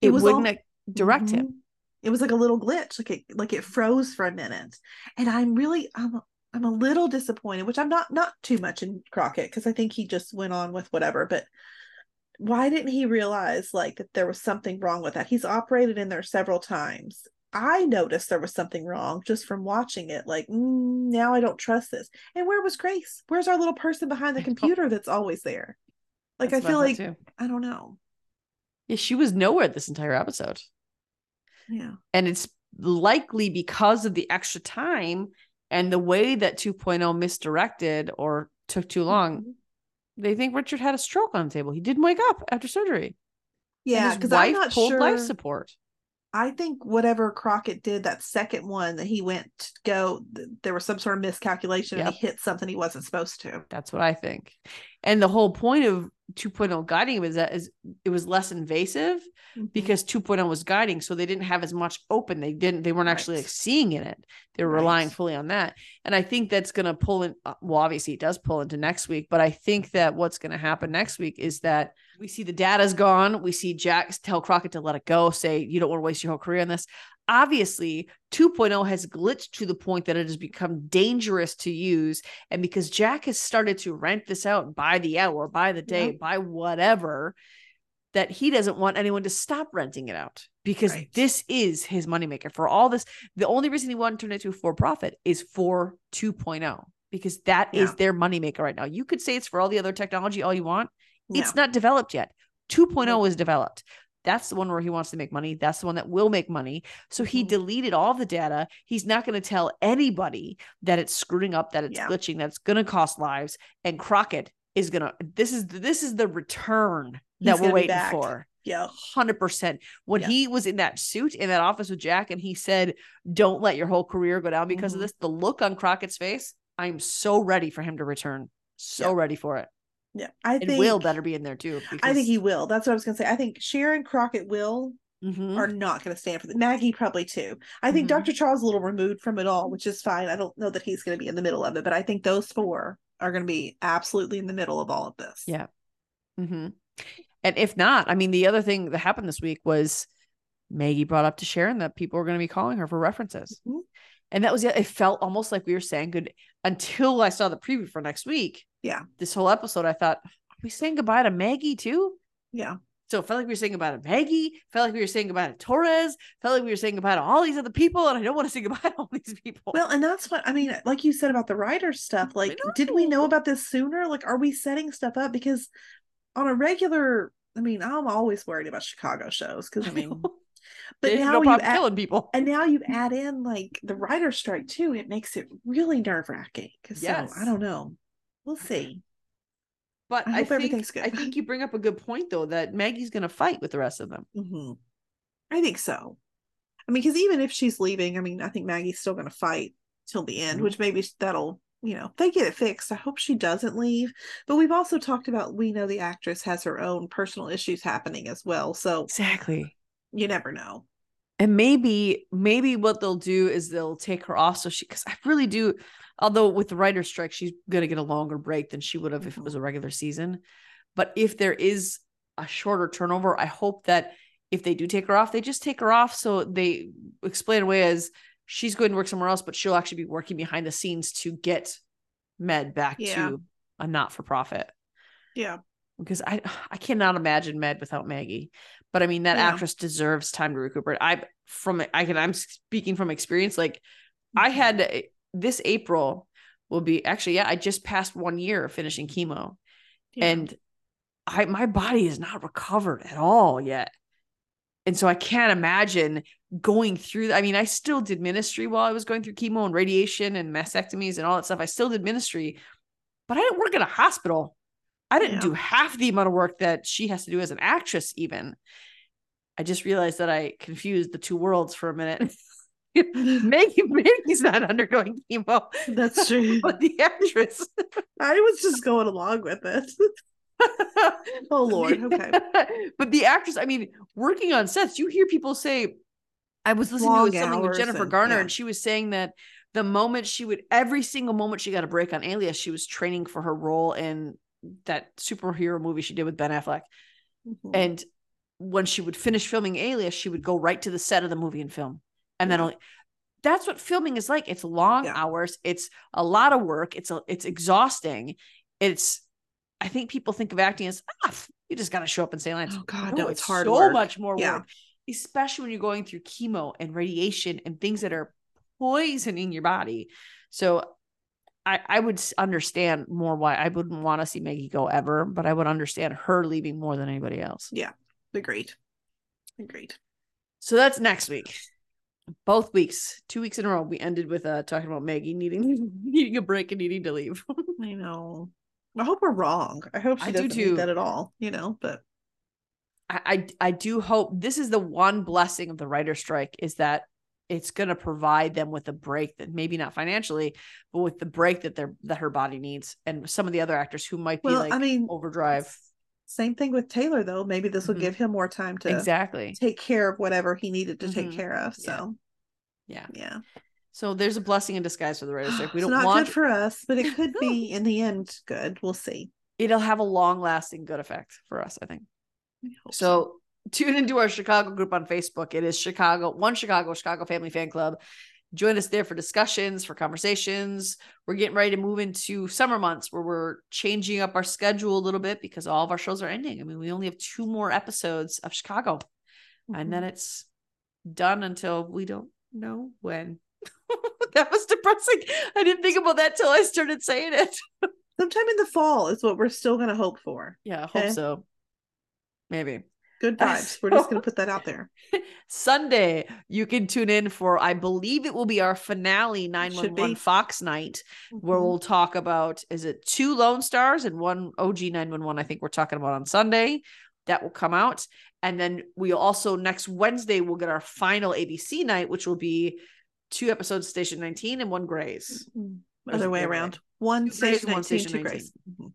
it It, was wouldn't ac- direct him. It was like a little glitch, like it like it froze for a minute. And I'm really I'm I'm a little disappointed, which I'm not not too much in Crockett because I think he just went on with whatever, but why didn't he realize like that there was something wrong with that? He's operated in there several times. I noticed there was something wrong just from watching it. Like, mm, now I don't trust this. And where was Grace? Where's our little person behind the computer that's always there? Like, That's I feel like too. I don't know. yeah, she was nowhere this entire episode, Yeah. and it's likely because of the extra time and the way that 2.0 misdirected or took too long. Mhm. They think Richard had a stroke on the table. He didn't wake up after surgery. Yeah, because I'm not pulled sure. life support. I think whatever Crockett did that second one that he went to go, there was some sort of miscalculation and he hit something he wasn't supposed to. That's what I think. And the whole point of 2.0 guiding was that is it was less invasive Mhm. because 2.0 was guiding, so they didn't have as much open. They didn't. They weren't actually Right. like seeing in it. They were relying fully on that. And I think that's going to pull in. uh, Well, obviously, it does pull into next week. But I think that what's going to happen next week is that we see the data's gone. We see Jack tell Crockett to let it go. Say you don't want to waste your whole career on this. Obviously, 2.0 has glitched to the point that it has become dangerous to use. And because Jack has started to rent this out by the hour, by the day, Yep. by whatever, that he doesn't want anyone to stop renting it out because Right. this is his moneymaker for all this. The only reason he wanted to turn it into a for profit is for 2.0 because that is Yeah. their moneymaker right now. You could say it's for all the other technology all you want. Yeah. It's not developed yet. 2.0 Nope. is developed. That's the one where he wants to make money. That's the one that will make money. So he Mhm. deleted all the data. He's not going to tell anybody that it's screwing up, that it's Yeah. glitching, that it's going to cost lives. And Crockett is going to. This is this is the return He's that we're waiting for. Yeah. Hundred percent. When Yeah. he was in that suit in that office with Jack, and he said, "Don't let your whole career go down because Mhm. of this." The look on Crockett's face. I'm so ready for him to return. So Yeah. ready for it. Yeah. I And think Will better be in there too. I think he will. That's what I was gonna say. I think Sharon Crockett will Mhm. are not going to stand for that. Maggie probably too. I think Mhm. Dr. Charles is a little removed from it all, which is fine. I don't know that he's going to be in the middle of it, but I think those four are going to be absolutely in the middle of all of this. Yeah. hmm And if not, I mean, the other thing that happened this week was Maggie brought up to Sharon that people were going to be calling her for references. Mhm. And that was it. It felt almost like we were saying good until I saw the preview for next week. Yeah. This whole episode, I thought, are we saying goodbye to Maggie too? Yeah. So it felt like we were saying goodbye to Maggie, felt like we were saying goodbye to Torres, felt like we were saying goodbye to all these other people. And I don't want to say goodbye to all these people. Well, and that's what I mean, like you said about the writer stuff. Like, did we know about this sooner? Like, are we setting stuff up? Because on a regular, I mean, I'm always worried about Chicago shows because I mean, but now no you add, killing people. and now you add in like the writer strike too. It makes it really nerve wracking. Because Yes. I don't know. We'll see. But I I, think good. I think you bring up a good point though that Maggie's going to fight with the rest of them. hmm I think so. I mean, because even if she's leaving, I mean, I think Maggie's still going to fight till the end, Mhm. which maybe that'll, you know, they get it fixed. I hope she doesn't leave. But we've also talked about we know the actress has her own personal issues happening as well. So Exactly. you never know. And maybe maybe what they'll do is they'll take her off so she because I really do. Although with the writer's strike, she's gonna get a longer break than she would have if it was a regular season. But if there is a shorter turnover, I hope that if they do take her off, they just take her off so they explain away as she's going to work somewhere else, but she'll actually be working behind the scenes to get Med back Yeah. to a not for profit. Yeah. because I I cannot imagine Med without Maggie. But I mean that Yeah. actress deserves time to recuperate. I from I can I'm speaking from experience. Like I had uh, this April will be actually yeah I just passed one year of finishing chemo Yeah. and I my body is not recovered at all yet. And so I can't imagine going through I mean I still did ministry while I was going through chemo and radiation and mastectomies and all that stuff. I still did ministry, but I didn't work in a hospital. I didn't Yeah. do half the amount of work that she has to do as an actress even. I just realized that I confused the two worlds for a minute. Maggie Maggie's not undergoing chemo. That's true. But the actress I was just going along with it. oh Lord. Okay. but the actress, I mean, working on sets, you hear people say, I was listening Long to something with Jennifer and- Garner, yeah. and she was saying that the moment she would, every single moment she got a break on Alias, she was training for her role in that superhero movie she did with Ben Affleck. Mhm. And when she would finish filming Alias, she would go right to the set of the movie and film. And then that's what filming is like. It's long Yeah. hours. It's a lot of work. It's a, it's exhausting. It's I think people think of acting as ah, you just got to show up and say lines. Oh God, no, it's hard So work. much more Yeah. work, especially when you're going through chemo and radiation and things that are poisoning your body. So I, I would understand more why I wouldn't want to see Maggie go ever, but I would understand her leaving more than anybody else. Yeah, agreed. Agreed. So that's next week. Both weeks, two weeks in a row, we ended with uh talking about Maggie needing needing a break and needing to leave. I know. I hope we're wrong. I hope she I do doesn't too. need that at all, you know, but I, I I do hope this is the one blessing of the writer strike is that it's going to provide them with a break that maybe not financially, but with the break that their that her body needs, and some of the other actors who might be well, like I mean overdrive. Same thing with Taylor though. Maybe this will Mhm. give him more time to Exactly. take care of whatever he needed to take Mhm. care of. So Yeah. yeah. So there's a blessing in disguise for the writer strike. We don't not want good for us, but it could No. be in the end good. We'll see. it'll have a long lasting good effect for us. I think. I So tune into our Chicago group on Facebook. It is Chicago, one Chicago, Chicago Family Fan Club. Join us there for discussions, for conversations. We're getting ready to move into summer months where we're changing up our schedule a little bit because all of our shows are ending. I mean, we only have two more episodes of Chicago, and then mm-hmm. it's done until we don't know when. that was depressing. I didn't think about that till I started saying it. sometime in the fall is what we're still going to hope for. Yeah, I Okay. hope so. Maybe. Good vibes. We're just going to put that out there. Sunday, you can tune in for, I believe it will be our finale Should 911 be. Fox night, where Mhm. we'll talk about is it two Lone Stars and one OG 911? I think we're talking about on Sunday. That will come out. And then we also next Wednesday, we'll get our final ABC night, which will be two episodes of Station 19 and one Grey's. Mhm. Other way the other way? around. One Grey's station and one 19, Station two 19. Grey's. Mhm.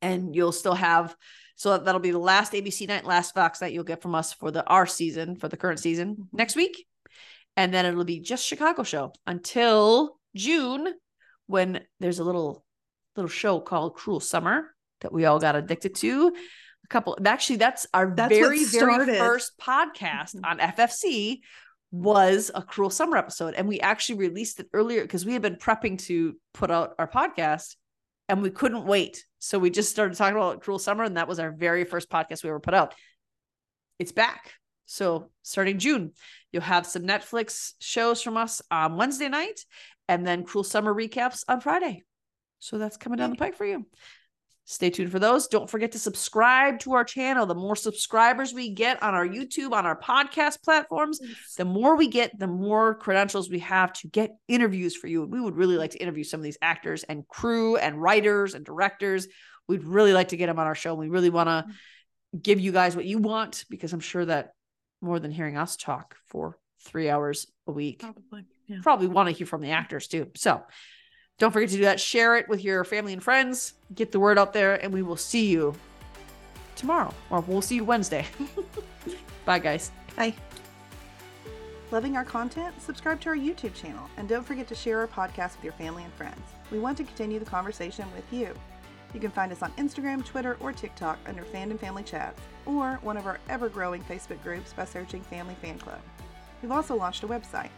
and you'll still have So that'll be the last ABC night, last Fox night you'll get from us for the our season, for the current season next week. And then it'll be just Chicago show until June when there's a little little show called Cruel Summer that we all got addicted to. A couple actually that's our That's very, very first podcast Mhm. on FFC was a Cruel Summer episode. And we actually released it earlier because we had been prepping to put out our podcast and we couldn't wait. So we just started talking about Cruel Summer, and that was our very first podcast we ever put out. It's back. So starting June, you'll have some Netflix shows from us on Wednesday night and then Cruel Summer recaps on Friday. So that's coming down the pike for you. Stay tuned for those. Don't forget to subscribe to our channel. The more subscribers we get on our YouTube, on our podcast platforms, the more we get, the more credentials we have to get interviews for you. And we would really like to interview some of these actors and crew and writers and directors. We'd really like to get them on our show. We really want to mm. give you guys what you want because I'm sure that more than hearing us talk for three hours a week, Probably. Yeah. probably want to hear from the actors too. So don't forget to do that. Share it with your family and friends. Get the word out there, and we will see you tomorrow, or we'll see you Wednesday. Bye, guys. Bye. Loving our content? Subscribe to our YouTube channel and don't forget to share our podcast with your family and friends. We want to continue the conversation with you. You can find us on Instagram, Twitter, or TikTok under Fandom Family Chats or one of our ever growing Facebook groups by searching Family Fan Club. We've also launched a website,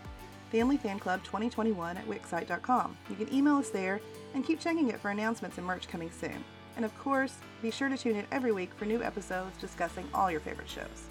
Family Fan Club 2021 at Wixsite.com. You can email us there and keep checking it for announcements and merch coming soon. And of course, be sure to tune in every week for new episodes discussing all your favorite shows.